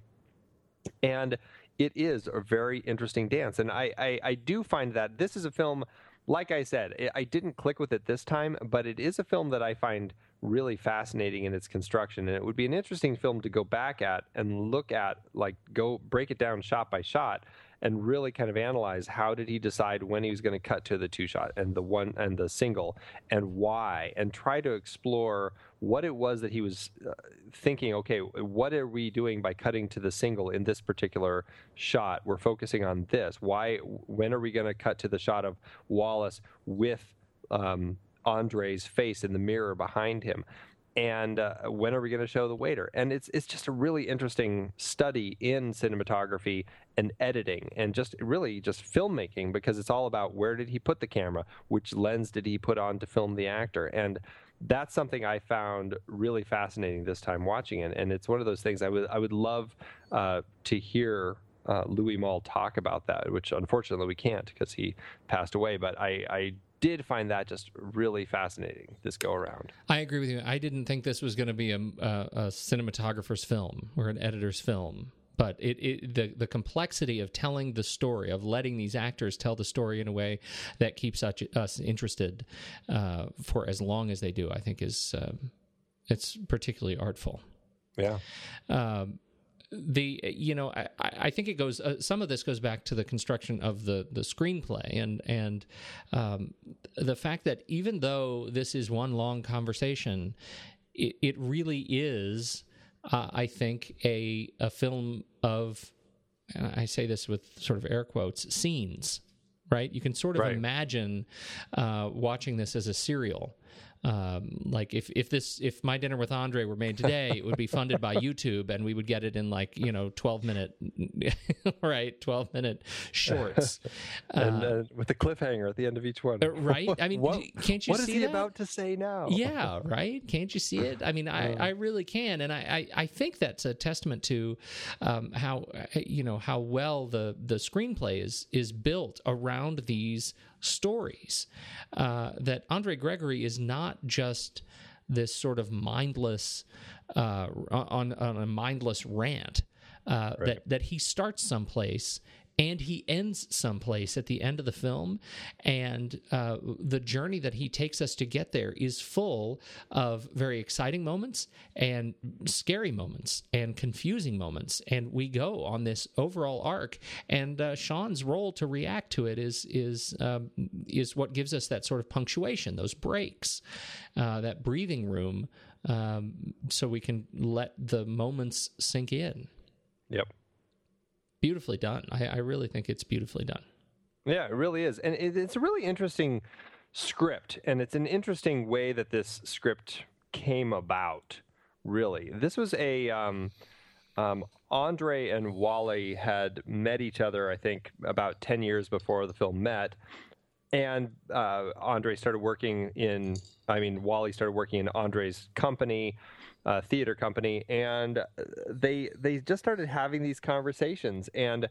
S2: And it is a very interesting dance. And I, I, I do find that this is a film, like I said, I didn't click with it this time, but it is a film that I find really fascinating in its construction and it would be an interesting film to go back at and look at like go break it down shot by shot and really kind of analyze how did he decide when he was going to cut to the two shot and the one and the single and why and try to explore what it was that he was uh, thinking okay what are we doing by cutting to the single in this particular shot? We're focusing on this. Why when are we going to cut to the shot of Wallace with um, Andre's face in the mirror behind him and uh, when are we going to show the waiter? And it's it's just a really interesting study in cinematography and editing, and just really just filmmaking because it's all about where did he put the camera, which lens did he put on to film the actor, and that's something I found really fascinating this time watching it. And it's one of those things I would I would love uh, to hear uh, Louis Malle talk about that, which unfortunately we can't because he passed away. But I, I did find that just really fascinating this go around.
S1: I agree with you. I didn't think this was going to be a, a, a, cinematographer's film or an editor's film. But it, it, the the complexity of telling the story of letting these actors tell the story in a way that keeps us, us interested uh, for as long as they do, I think is uh, it's particularly artful.
S2: Yeah.
S1: Um, the you know I, I think it goes uh, some of this goes back to the construction of the the screenplay and and um, the fact that even though this is one long conversation, it, it really is uh, I think a a film of I say this with sort of air quotes scenes right you can sort of
S2: right.
S1: imagine uh, watching this as a serial um, like if if this if my dinner with Andre were made today, it would be funded by YouTube, and we would get it in like you know twelve minute, right, twelve minute shorts,
S2: and uh, uh, with the cliffhanger at the end of each one,
S1: uh, right? I mean, what, can't you?
S2: What
S1: see
S2: is he
S1: that?
S2: about to say now?
S1: Yeah, right. Can't you see it? I mean, I, I really can, and I, I, I think that's a testament to um, how uh, you know how well the the screenplay is is built around these stories. Uh, that Andre Gregory is not just this sort of mindless uh, on on a mindless rant. Uh, right. That that he starts someplace and he ends someplace at the end of the film and uh, the journey that he takes us to get there is full of very exciting moments and scary moments and confusing moments. And we go on this overall arc and uh, Shawn's role to react to it is is um, is what gives us that sort of punctuation those breaks uh, that breathing room um, so we can let the moments sink in.
S2: Yep
S1: beautifully done. I, I really think it's beautifully done.
S2: Yeah, it really is, and it, it's a really interesting script, and it's an interesting way that this script came about. Really, this was a um, um, Andre and Wally had met each other, I think, about ten years before the film met, and uh, Andre started working in. I mean, Wally started working in Andre's company uh, theater company, and they they just started having these conversations, and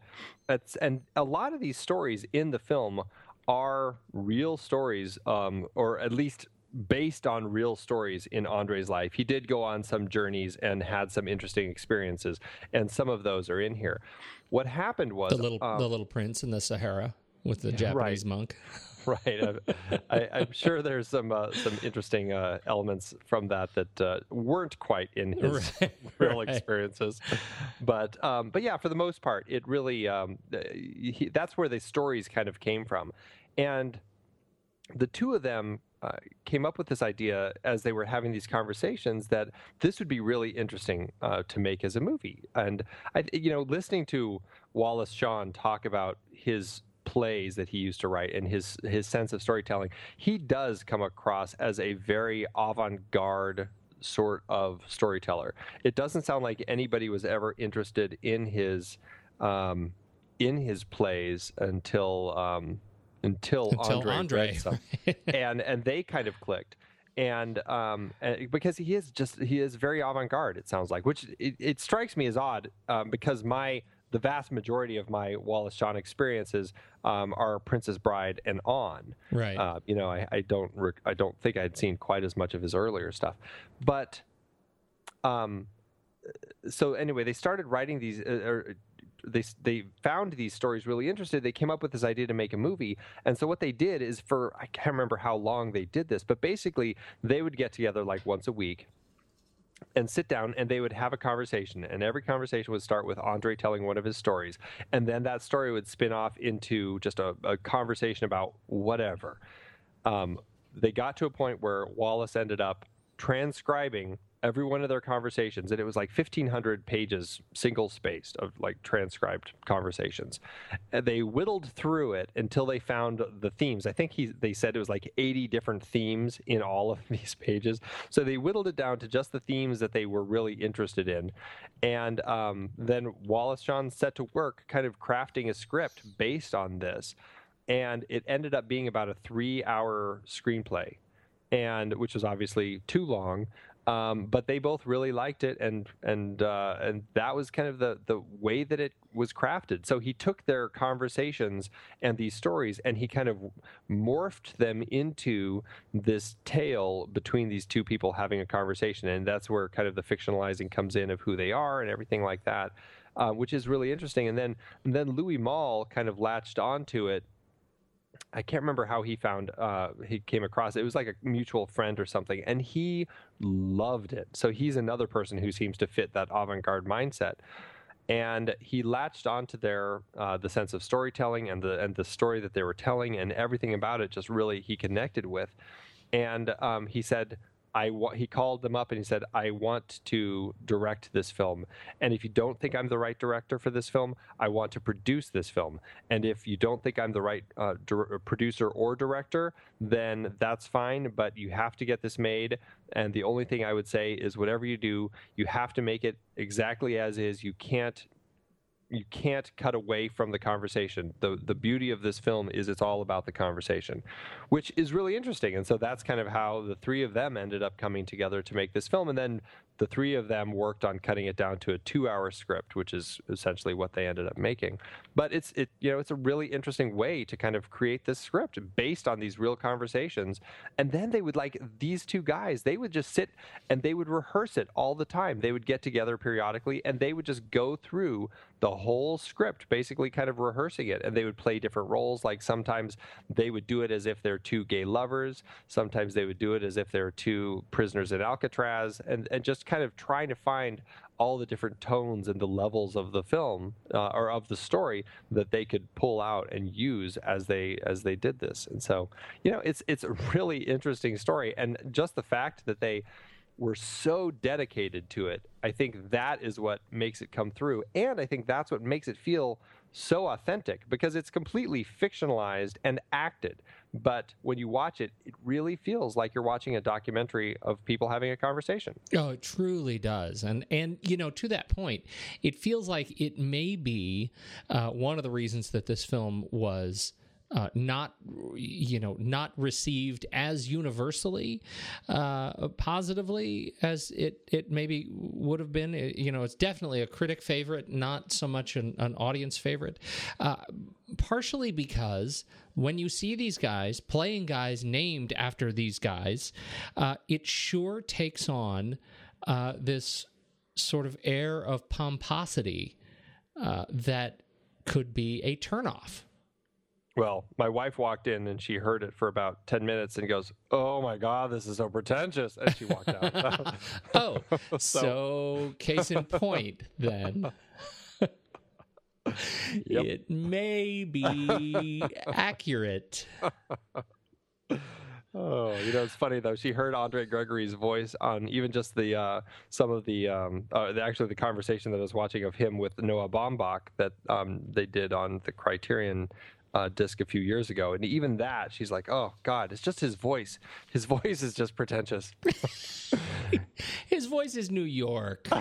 S2: it's and a lot of these stories in the film are real stories, um, or at least based on real stories in Andre's life. He did go on some journeys and had some interesting experiences, and some of those are in here. What happened was
S1: the little um, the little prince in the Sahara with the Japanese
S2: right.
S1: monk.
S2: right. I, am sure there's some uh, some interesting uh, elements from that that uh, weren't quite in his right. real right. experiences, but um, but yeah, for the most part, it really um, he, that's where the stories kind of came from, and the two of them uh, came up with this idea as they were having these conversations that this would be really interesting uh, to make as a movie. And I, you know, listening to Wallace Shawn talk about his plays that he used to write and his his sense of storytelling, he does come across as a very avant-garde sort of storyteller. It doesn't sound like anybody was ever interested in his um, in his plays until um, until,
S1: until
S2: Andre,
S1: Andre.
S2: and and they kind of clicked. And, um, and because he is just he is very avant-garde, it sounds like, which it, it strikes me as odd um, because my the vast majority of my Wallace Shawn experiences um, are Princess Bride and on.
S1: Right.
S2: Uh, you know, I, I don't rec- I don't think I'd seen quite as much of his earlier stuff, but um, so anyway, they started writing these. Uh, or, they they found these stories really interested. They came up with this idea to make a movie, and so what they did is for I can't remember how long they did this, but basically they would get together like once a week and sit down and they would have a conversation and every conversation would start with andre telling one of his stories and then that story would spin off into just a, a conversation about whatever. Um, they got to a point where wallace ended up transcribing every one of their conversations and it was like 1500 pages single spaced of like transcribed conversations. And they whittled through it until they found the themes. I think he they said it was like 80 different themes in all of these pages. So they whittled it down to just the themes that they were really interested in. And um, then wallace Shawn set to work kind of crafting a script based on this and it ended up being about a three hour screenplay and which was obviously too long um, but they both really liked it, and and uh, and that was kind of the the way that it was crafted. So he took their conversations and these stories, and he kind of morphed them into this tale between these two people having a conversation, and that's where kind of the fictionalizing comes in of who they are and everything like that, uh, which is really interesting. And then and then Louis Malle kind of latched onto it I can't remember how he found uh, he came across it. It was like a mutual friend or something, and he loved it. So he's another person who seems to fit that avant-garde mindset. And he latched onto their uh, the sense of storytelling and the and the story that they were telling and everything about it. Just really he connected with, and um, he said, I wa- he called them up and he said, "I want to direct this film, and if you don't think I'm the right director for this film, I want to produce this film. And if you don't think I'm the right uh, producer or director, then that's fine. But you have to get this made. And the only thing I would say is, whatever you do, you have to make it exactly as is. You can't you can't cut away from the conversation. The the beauty of this film is it's all about the conversation, which is really interesting. And so that's kind of how the three of them ended up coming together to make this film. And then the three of them worked on cutting it down to a two-hour script, which is essentially what they ended up making. But it's it you know it's a really interesting way to kind of create this script based on these real conversations. And then they would like these two guys, they would just sit and they would rehearse it all the time. They would get together periodically and they would just go through the whole script, basically kind of rehearsing it. And they would play different roles. Like sometimes they would do it as if they're two gay lovers. Sometimes they would do it as if they're two prisoners in Alcatraz, and and just kind of trying to find all the different tones and the levels of the film uh, or of the story that they could pull out and use as they as they did this. And so, you know, it's it's a really interesting story, and just the fact that they were so dedicated to it, I think that is what makes it come through, and I think that's what makes it feel so authentic because it's completely fictionalized and acted. But when you watch it, it really feels like you're watching a documentary of people having a conversation.
S1: Oh, it truly does, and and you know to that point, it feels like it may be uh, one of the reasons that this film was. Uh, not you know not received as universally uh, positively as it it maybe would have been. It- you know it's definitely a critic favorite not so much an, an audience favorite. Uh, partially because when you see these guys playing guys named after these guys uh, it sure takes on uh, this sort of air of pomposity uh, that could be a turnoff
S2: Well, my wife walked in and she heard it for about 10 minutes and goes, Oh my God, this is so pretentious. And she walked out.
S1: Oh, so, case in point, then. It may be accurate.
S2: Oh, you know, it's funny though. She heard Andre Gregory's voice on even just the uh, some of the, um, uh, the actually the conversation that I was watching of him with Noah Baumbach that um, they did on the Criterion uh, disc a few years ago, and even that, she's like, "Oh God, it's just his voice. His voice is just pretentious."
S1: His voice is New York.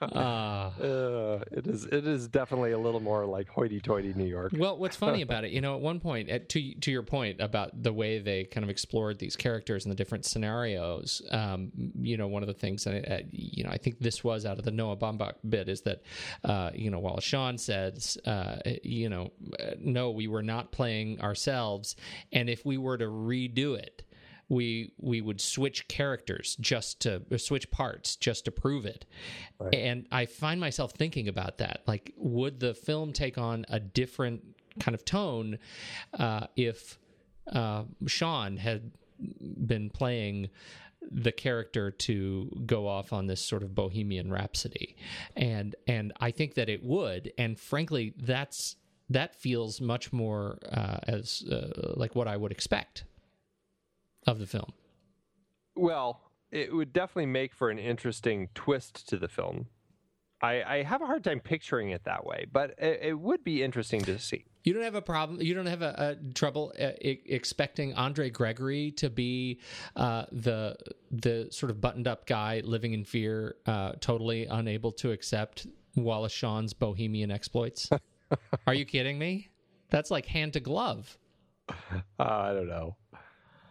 S1: Ah.
S2: Uh, it is. It is definitely a little more like hoity-toity New York.
S1: Well, what's funny about it, you know, at one point, at, to to your point about the way they kind of explored these characters and the different scenarios, um, you know, one of the things, and uh, you know, I think this was out of the Noah Baumbach bit is that, uh, you know, while Shawn says, uh, you know, uh, no, we were not playing ourselves, and if we were to redo it. We we would switch characters just to switch parts just to prove it, and I find myself thinking about that. Like, would the film take on a different kind of tone uh, if uh, Shawn had been playing the character to go off on this sort of bohemian rhapsody and and I think that it would and frankly that's that feels much more uh, as uh, like what I would expect of the film
S2: Well, it would definitely make for an interesting twist to the film. I, I have a hard time picturing it that way, but it, it would be interesting to see.
S1: You don't have a problem. You don't have a, a trouble uh, expecting Andre Gregory to be uh, the the sort of buttoned up guy living in fear, uh, totally unable to accept Wallace Shawn's bohemian exploits. Are you kidding me? That's like hand to glove.
S2: Uh, I don't know.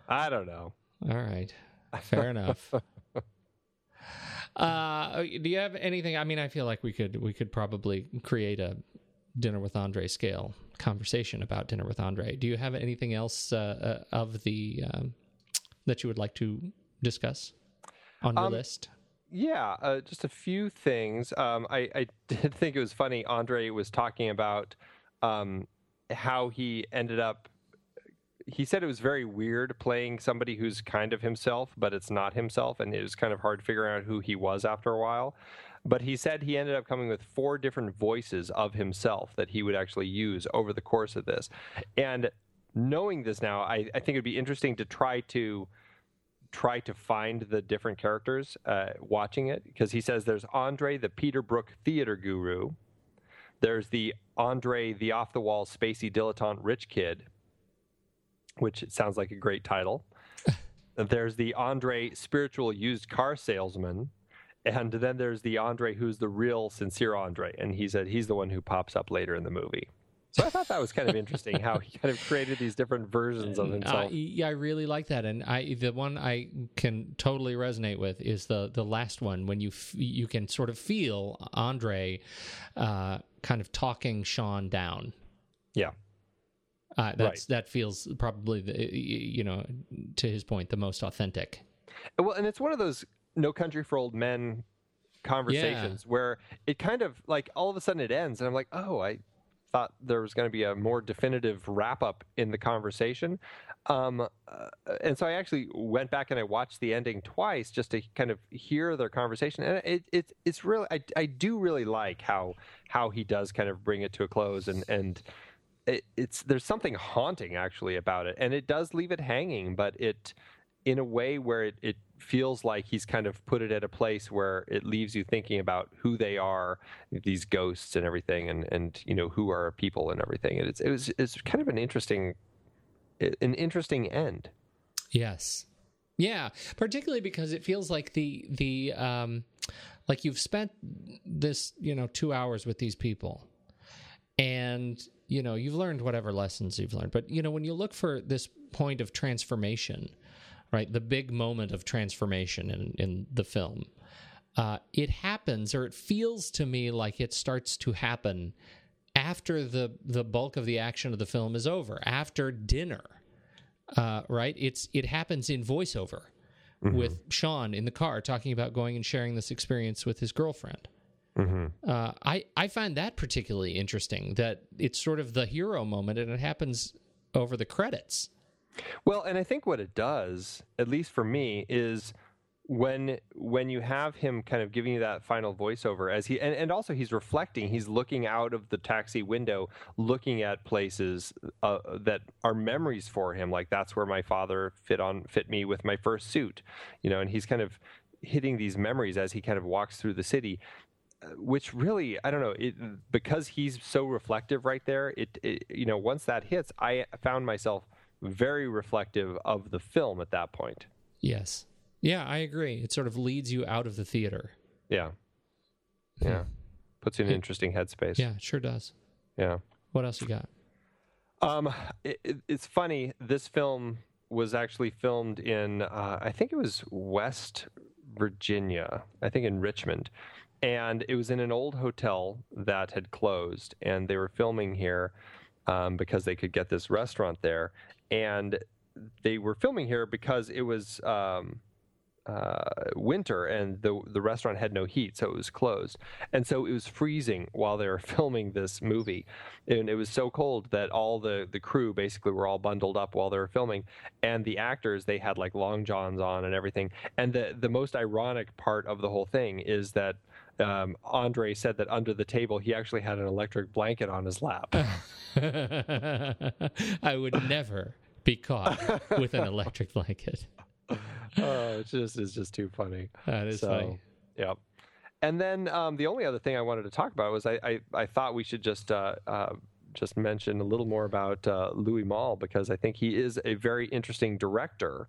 S2: I don't know.
S1: All right, fair enough. Uh, do you have anything? I mean, I feel like we could we could probably create a dinner with Andre scale conversation about dinner with Andre. Do you have anything else uh, uh, of the um, that you would like to discuss on your
S2: Um,
S1: list?
S2: Yeah, uh, just a few things. Um, I, I did think it was funny. Andre was talking about um, how he ended up. He said it was very weird playing somebody who's kind of himself, but it's not himself, and it was kind of hard figuring out who he was after a while. But he said he ended up coming with four different voices of himself that he would actually use over the course of this. And knowing this now, I, I think it'd be interesting to try to try to find the different characters uh, watching it because he says there's Andre, the Peter Brook theater guru. There's the Andre, the off the wall spacey dilettante rich kid, which it sounds like a great title. there's the Andre, spiritual used car salesman. And then there's the Andre who's the real sincere Andre. And he said he's the one who pops up later in the movie. So I thought that was kind of interesting how he kind of created these different versions of
S1: I,
S2: himself.
S1: yeah, I really like that, and I the one I can totally resonate with is the the last one when you f- you can sort of feel Andre uh, kind of talking Shawn down.
S2: yeah.
S1: Uh, that's that feels probably the, you know to his point the most authentic.
S2: Well, and it's one of those no country for old men conversations where it kind of like all of a sudden it ends and I'm like, "Oh, I thought there was going to be a more definitive wrap up in the conversation." Um, uh, and so I actually went back and I watched the ending twice just to kind of hear their conversation. And it, it it's really I, I do really like how how he does kind of bring it to a close and and it, it's there's something haunting actually about it, and it does leave it hanging, but it in a way where it, it feels like he's kind of put it at a place where it leaves you thinking about who they are, these ghosts and everything, and and you know who are people and everything. And it's it was it's kind of an interesting an interesting end.
S1: Yes. Yeah, particularly because it feels like the the um like you've spent this, you know, 2 hours with these people. And you know, you've learned whatever lessons you've learned. But you know, when you look for this point of transformation, right? The big moment of transformation in in the film. Uh, it happens, or it feels to me like it starts to happen after the the bulk of the action of the film is over, after dinner uh, right? It's it happens in voiceover with Shawn in the car talking about going and sharing this experience with his girlfriend. Uh, I I find that particularly interesting. That it's sort of the hero moment, and it happens over the credits.
S2: Well, and I think what it does, at least for me, is when when you have him kind of giving you that final voiceover as he and, and also he's reflecting he's looking out of the taxi window looking at places uh, that are memories for him like that's where my father fit on fit me with my first suit you know and he's kind of hitting these memories as he kind of walks through the city which really I don't know it because he's so reflective right there. It, it you know once that hits, I found myself very reflective of the film at that point.
S1: Yes. Yeah, I agree. It sort of leads you out of the theater.
S2: Yeah, yeah, puts you in an interesting headspace.
S1: Yeah, sure does.
S2: yeah.
S1: What else you got?
S2: Um, it, it- it's funny. This film was actually filmed in, uh, I think it was West Virginia. I think in Richmond, and it was in an old hotel that had closed, and they were filming here um, because they could get this restaurant there, and they were filming here because it was. Um, uh, winter and the the restaurant had no heat, so it was closed. And so it was freezing while they were filming this movie, and it was so cold that all the the crew basically were all bundled up while they were filming, and the actors they had like long johns on and everything. And the the most ironic part of the whole thing is that. Um, Andre said that under the table he actually had an electric blanket on his lap.
S1: I would never be caught with an electric blanket.
S2: oh, it's just it's just too funny.
S1: That is funny.
S2: Yeah. And then um, the only other thing I wanted to talk about was I I, I thought we should just uh, uh, just mention a little more about uh, Louis Malle because I think he is a very interesting director.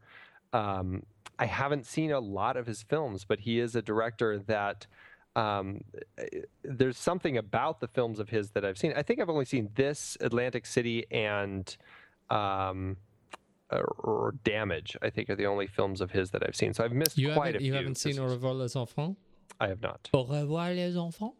S2: Um, I haven't seen a lot of his films, but he is a director that. Um, there's something about the films of his that I've seen. I think I've only seen this, Atlantic City, and um, or, or Damage. I think are the only films of his that I've seen. So I've missed
S1: You
S2: quite a
S1: you
S2: few.
S1: haven't seen Au revoir les enfants?
S2: I have not.
S1: Au revoir les enfants?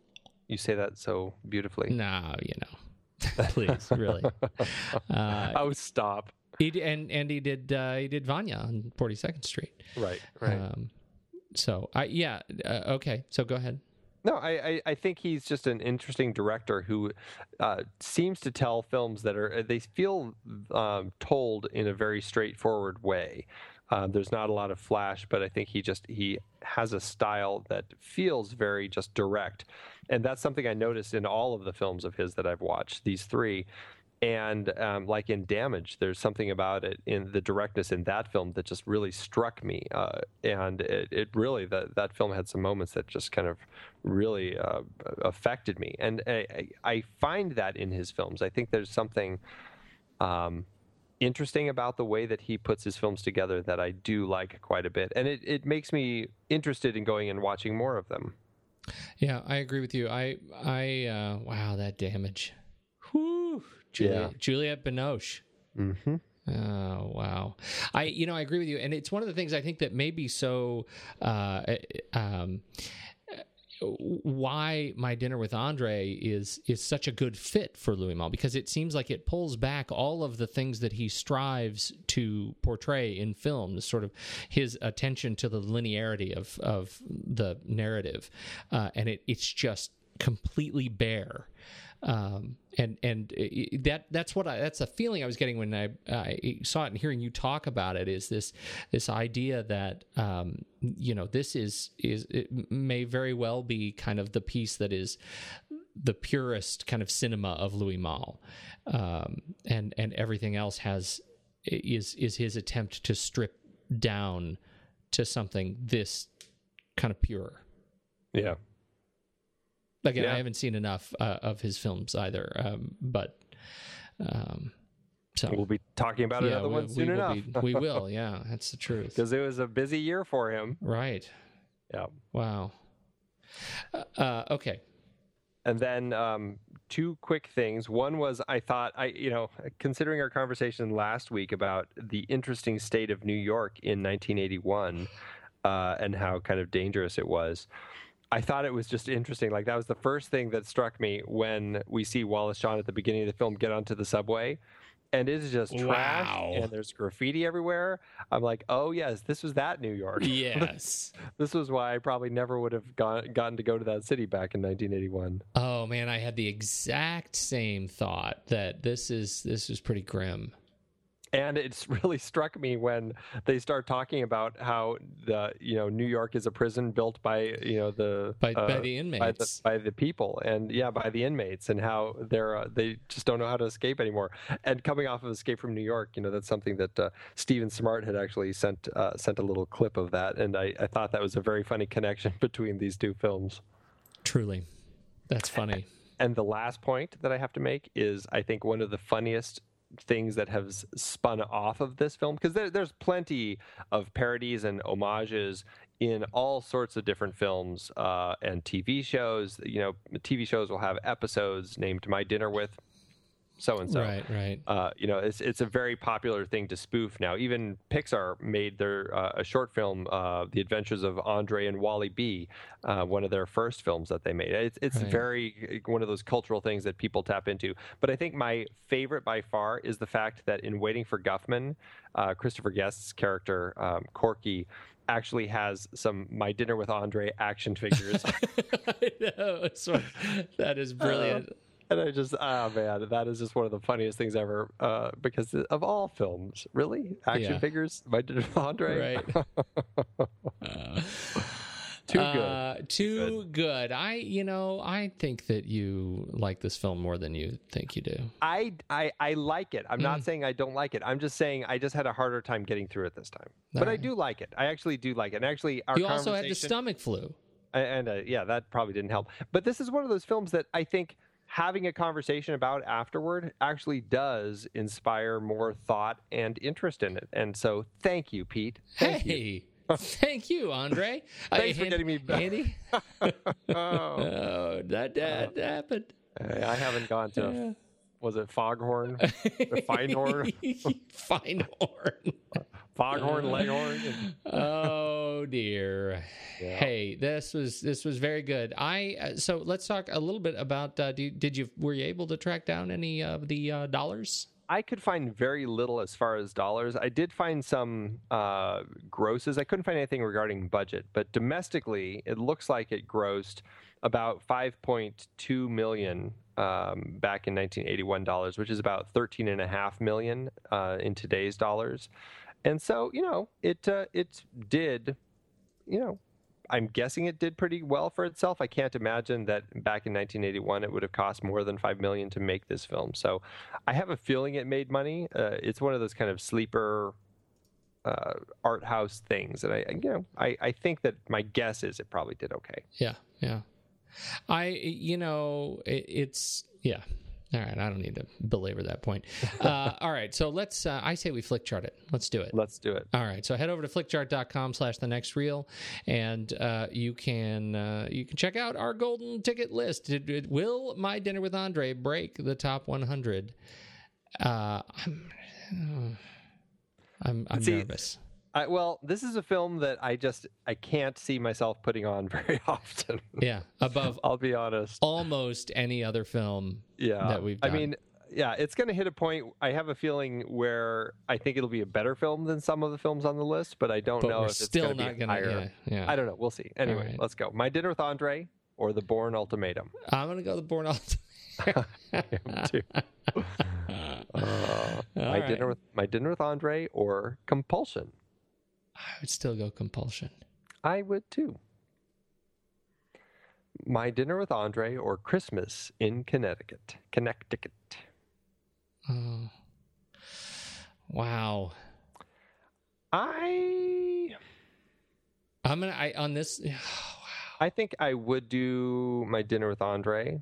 S2: You say that so beautifully.
S1: No, you know. Please, really. Uh,
S2: Oh, stop.
S1: he and and he did uh, he did Vanya on Forty Second Street.
S2: Right, right.
S1: Um, so I yeah uh, okay. So go ahead.
S2: No, I, I, think he's just an interesting director who uh, seems to tell films that are they feel um, told in a very straightforward way. Um, there's not a lot of flash, but I think he just he has a style that feels very just direct, and that's something I noticed in all of the films of his that I've watched. These three. And um, like in Damage, there's something about it in the directness in that film that just really struck me. Uh, and it, it really that that film had some moments that just kind of really uh, affected me. And I, I- I find that in his films. I think there's something um, interesting about the way that he puts his films together that I do like quite a bit. And it, it makes me interested in going and watching more of them.
S1: Yeah, I agree with you. I I uh, wow that damage. Whew, Juliette,
S2: Yeah.
S1: Juliette Binoche.
S2: Mm-hmm.
S1: Oh wow! I you know I agree with you, and it's one of the things I think that may be so. Uh, um, why my dinner with Andre is is such a good fit for Louis Malle because it seems like it pulls back all of the things that he strives to portray in film, the sort of his attention to the linearity of of the narrative, uh, and it it's just completely bare um, and and that that's what I that's a feeling I was getting when I, I saw it and hearing you talk about it is this this idea that um, you know this is is it may very well be kind of the piece that is the purest kind of cinema of Louis Malle, um, and and everything else has is is his attempt to strip down to something this kind of pure.
S2: Yeah.
S1: Again,
S2: Yeah.
S1: I haven't seen enough uh, of his films either, um, but um, so
S2: We'll be talking about
S1: yeah,
S2: another
S1: we,
S2: one soon
S1: will
S2: enough.
S1: be- we will. Yeah, that's the truth.
S2: Because it was a busy year for him.
S1: Right.
S2: Yeah.
S1: Wow. Uh, uh, okay.
S2: And then um, two quick things. One was I thought I, you know, considering our conversation last week about the interesting state of New York in 1981 uh, and how kind of dangerous it was. I thought it was just interesting. Like that was the first thing that struck me when we see Wallace Shawn at the beginning of the film get onto the subway, and it is just trash
S1: Wow.
S2: and there's graffiti everywhere. I'm like, oh yes, this was that New York.
S1: Yes.
S2: this was why I probably never would have gone, gotten to go to that city back in 1981.
S1: oh man, I had the exact same thought that this is this is pretty grim.
S2: And it's really struck me when they start talking about how the you know New York is a prison built by you know the
S1: By-
S2: uh,
S1: by the
S2: by the,
S1: inmates.
S2: by the people. And yeah by the inmates and how they're uh, they just don't know how to escape anymore. And coming off of Escape from New York you know that's something that uh, Stephen Smart had actually sent uh, sent a little clip of that. And I, I thought that was a very funny connection between these two films.
S1: Truly, that's funny.
S2: And the last point that I have to make is I think one of the funniest things that have spun off of this film because there, there's plenty of parodies and homages in all sorts of different films uh, and TV shows. You know, TV shows will have episodes named "My Dinner with So and So."
S1: right, right.
S2: Uh, you know, it's it's a very popular thing to spoof now. Even Pixar made their uh, a short film, uh, "The Adventures of Andre and Wally B," uh, one of their first films that they made. It's it's
S1: Right.
S2: very one of those cultural things that people tap into. But I think my favorite by far is the fact that in Waiting for Guffman, uh, Christopher Guest's character um, Corky actually has some "My Dinner with Andre" action figures.
S1: I know. that is brilliant.
S2: And I just, ah, man, that is just one of the funniest things ever. Uh, because of all films, really, action
S1: Yeah.
S2: figures, My Dinner Andre,
S1: right.
S2: too good.
S1: Uh, too good. I, you know, I think that you like this film more than you think you do.
S2: I, I, I like it. I'm
S1: Mm.
S2: not saying I don't like it. I'm just saying I just had a harder time getting through it this time. But I do like it. I actually do like it. And actually, our
S1: You also had the stomach flu.
S2: and uh, yeah, that probably didn't help. But this is one of those films that I think having a conversation about afterward actually does inspire more thought and interest in it. And so, thank you, Pete. Thank you.
S1: hey, thank you, Andre.
S2: Thanks for
S1: Hand-
S2: getting me back.
S1: Andy.
S2: Oh,
S1: Oh, that, that uh, happened.
S2: I haven't gone to. Was it Foghorn, Finehorn,
S1: Finehorn.
S2: Foghorn, Leghorn?
S1: oh dear.
S2: Yeah.
S1: Hey, this was this was very good. I uh, so let's talk a little bit about. Uh, do, did you were you able to track down any of the uh, dollars?
S2: I could find very little as far as dollars. I did find some uh, grosses. I couldn't find anything regarding budget, but domestically, it looks like it grossed about 5.2 million um, back in 1981 dollars, which is about 13 and a half million uh, in today's dollars. And so, you know, it uh, it did, you know, I'm guessing it did pretty well for itself. I can't imagine that back in 1981 it would have cost more than five million to make this film. So, I have a feeling it made money. Uh, it's one of those kind of sleeper uh, art house things, and I, you know, I, I think that my guess is it probably did okay.
S1: Yeah, yeah. I, you know, it, it's yeah. All right, I don't need to belabor that point. Uh, all right, so let's. Uh, I say we flick chart it. Let's do it.
S2: Let's do it.
S1: All right, so head over to flickchart.com slash the next reel, and uh, you can uh, you can check out our golden ticket list. Will my dinner with Andre break the top 100? Uh, I'm I'm, I'm
S2: See,
S1: nervous.
S2: I, well, this is a film that I just I can't see myself putting on very often.
S1: Yeah, above
S2: I'll be honest.
S1: almost any other film.
S2: yeah
S1: that we've
S2: i mean yeah it's going to hit a point i have a feeling where i think it'll be a better film than some of the films on the list but i don't
S1: But
S2: know
S1: we're
S2: if it's
S1: still
S2: going to
S1: not gonna.
S2: higher
S1: Yeah, yeah.
S2: i don't know we'll see anyway
S1: right.
S2: let's go my dinner with andre or the Bourne ultimatum
S1: I'm gonna go the Bourne Alt.
S2: too. Uh, my
S1: All
S2: dinner with my dinner with andre or compulsion
S1: I would still go compulsion.
S2: i would too my dinner with andre or christmas in connecticut connecticut
S1: Oh, wow.
S2: i
S1: I'm gonna. I on this. Wow.
S2: I think I would do my dinner with Andre.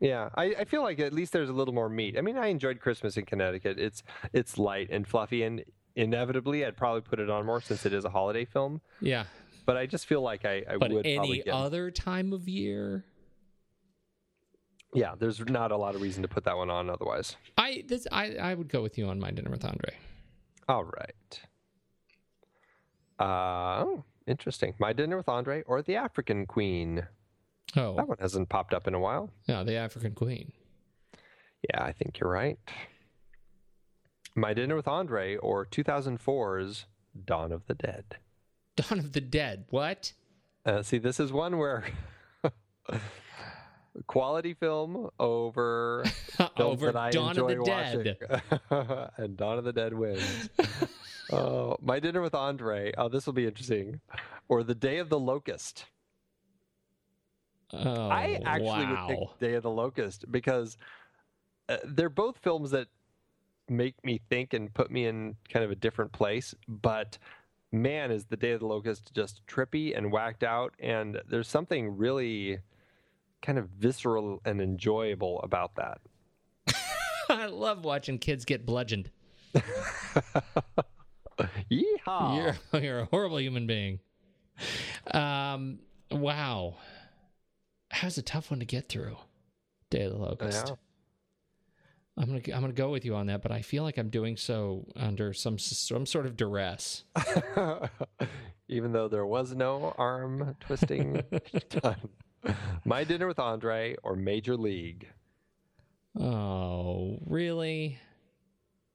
S2: Yeah, I, I feel like at least there's a little more meat. I mean, I enjoyed Christmas in Connecticut. It's it's light and fluffy, and inevitably I'd probably put it on more since it is a holiday film.
S1: Yeah,
S2: But I just feel like I, I
S1: but
S2: would probably
S1: any other time of year,
S2: Yeah, there's not a lot of reason to put that one on otherwise.
S1: I this I I would go with you on my dinner with Andre.
S2: All right. Uh, oh, interesting. My dinner with Andre or the African Queen.
S1: Oh,
S2: That one hasn't popped up in a while.
S1: yeah, the African Queen.
S2: Yeah, I think you're right. My Dinner with Andre or 2004's Dawn of the Dead.
S1: Dawn of the Dead. What?
S2: Uh, see, this is one where quality film over
S1: Over
S2: that I
S1: Dawn of
S2: enjoy
S1: the Dead.
S2: and Dawn of the Dead wins. oh, My Dinner with Andre. Oh, this will be interesting. Or The Day of the Locust.
S1: Oh,
S2: I actually
S1: wow.
S2: would pick Day of the Locust because uh, they're both films that make me think and put me in kind of a different place. But man, is the Day of the Locust just trippy and whacked out. And there's something really kind of visceral and enjoyable about that.
S1: I love watching kids get bludgeoned.
S2: Yeehaw!
S1: You're you're a horrible human being. Um. Wow. That's a tough one to get through. Day of the Locust.
S2: Yeah.
S1: I'm gonna I'm gonna go with you on that, but I feel like I'm doing so under some some sort of duress.
S2: Even though there was no arm twisting done. My Dinner with Andre or Major League.
S1: Oh, really?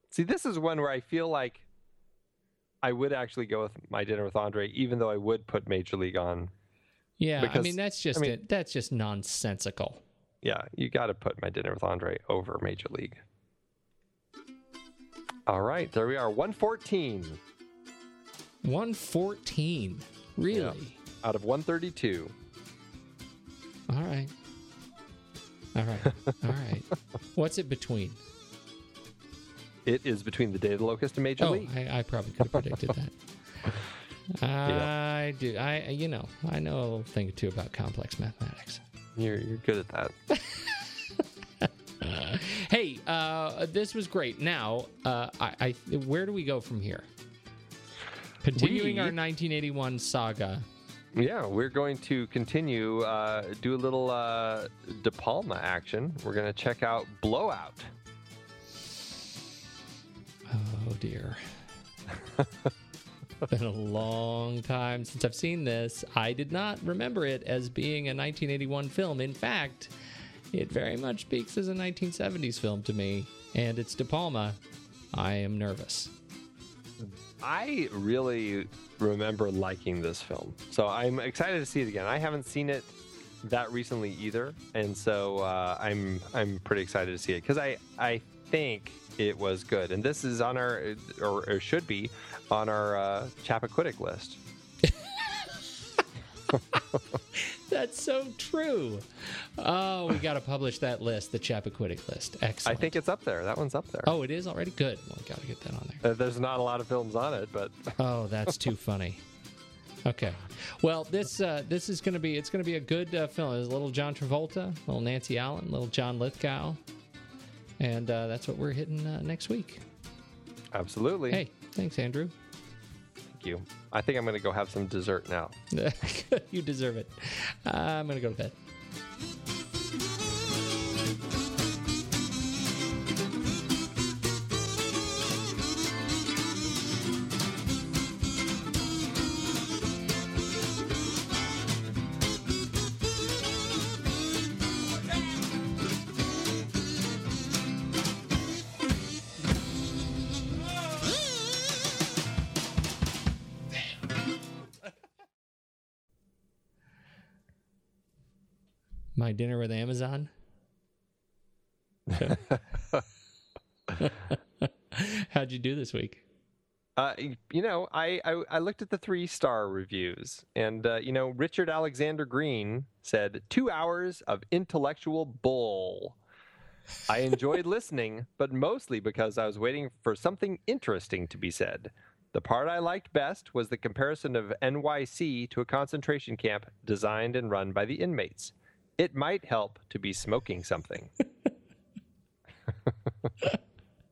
S2: See, this is one where I feel like I would actually go with My Dinner with Andre, even though I would put Major League on.
S1: Yeah, I mean that's just
S2: I mean-
S1: it. that's just nonsensical.
S2: Yeah, you got to put My Dinner with Andre over Major League. All right, there we are. 114
S1: One fourteen, really?
S2: out of 132.
S1: All right, all right, all right. What's it between?
S2: It is between the Day of the Locust and Major
S1: Oh,
S2: League.
S1: I, I probably could have predicted that. I do. I you know I know a little thing or two about complex mathematics.
S2: You're, you're good at that.
S1: Hey, uh, this was great. Now, uh, I, I where do we go from here? Continuing
S2: We-
S1: our 1981 saga.
S2: Yeah, we're going to continue, uh, do a little uh, De Palma action. We're going to check out Blowout.
S1: Oh dear. Been a long time since I've seen this. I did not remember it as being a 1981 film. In fact, it very much speaks as a 1970s film to me, and it's De Palma. I am nervous.
S2: I really remember liking this film, so I'm excited to see it again. I haven't seen it that recently either, and so uh, I'm I'm pretty excited to see it because I I think it was good, and this is on our or, or should be on our uh, Chappaquiddick list.
S1: That's so true. Oh, we got to publish that list, the Chappaquiddick list. Excellent.
S2: I think it's up there. That one's up there.
S1: Oh, it is already good. Well, got to get that on there.
S2: Uh, There's not a lot of films on it, but
S1: Oh, that's too funny. Okay, well this uh, this is going to be it's going to be a good uh, film. There's a little John Travolta, little Nancy Allen, little John Lithgow, and uh, that's what we're hitting uh, next week.
S2: absolutely.
S1: Hey, thanks, Andrew.
S2: Thank you. I think I'm going to go have some dessert now.
S1: you deserve it. Uh, I'm going to go to bed. My dinner with Amazon. How'd you do this week?
S2: Uh, you know, I, I, I looked at the three star reviews, and uh, you know, Richard Alexander Green said two hours of intellectual bull. I enjoyed listening, but mostly because I was waiting for something interesting to be said. The part I liked best was the comparison of NYC to a concentration camp designed and run by the inmates. It might help to be smoking something.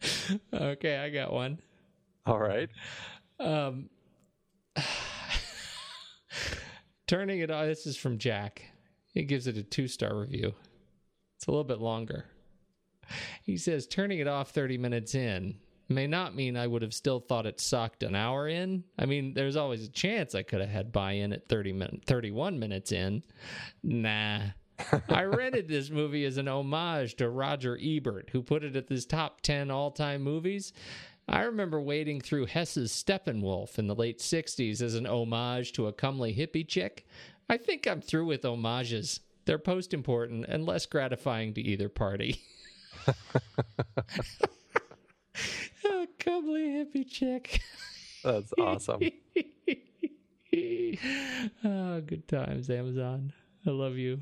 S1: Okay, I got one.
S2: All right.
S1: Um, turning it on. This is from Jack. He gives it a two star review. It's a little bit longer. He says, turning it off 30 minutes in may not mean I would have still thought it sucked an hour in. I mean, there's always a chance I could have had buy in at 30 min- 31 minutes in. Nah. I rented this movie as an homage to Roger Ebert, who put it at his top 10 all time movies. I remember wading through Hesse's Steppenwolf in the late 60s as an homage to a comely hippie chick. I think I'm through with homages. They're post important and less gratifying to either party. a comely hippie chick.
S2: That's awesome.
S1: oh, good times, Amazon. I love you.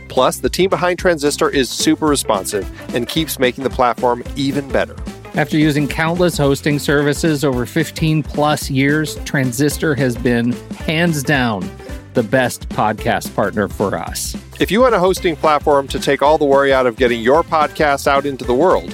S2: Plus, the team behind Transistor is super responsive and keeps making the platform even better.
S1: After using countless hosting services over 15 plus years, Transistor has been hands down the best podcast partner for us.
S2: If you want a hosting platform to take all the worry out of getting your podcast out into the world,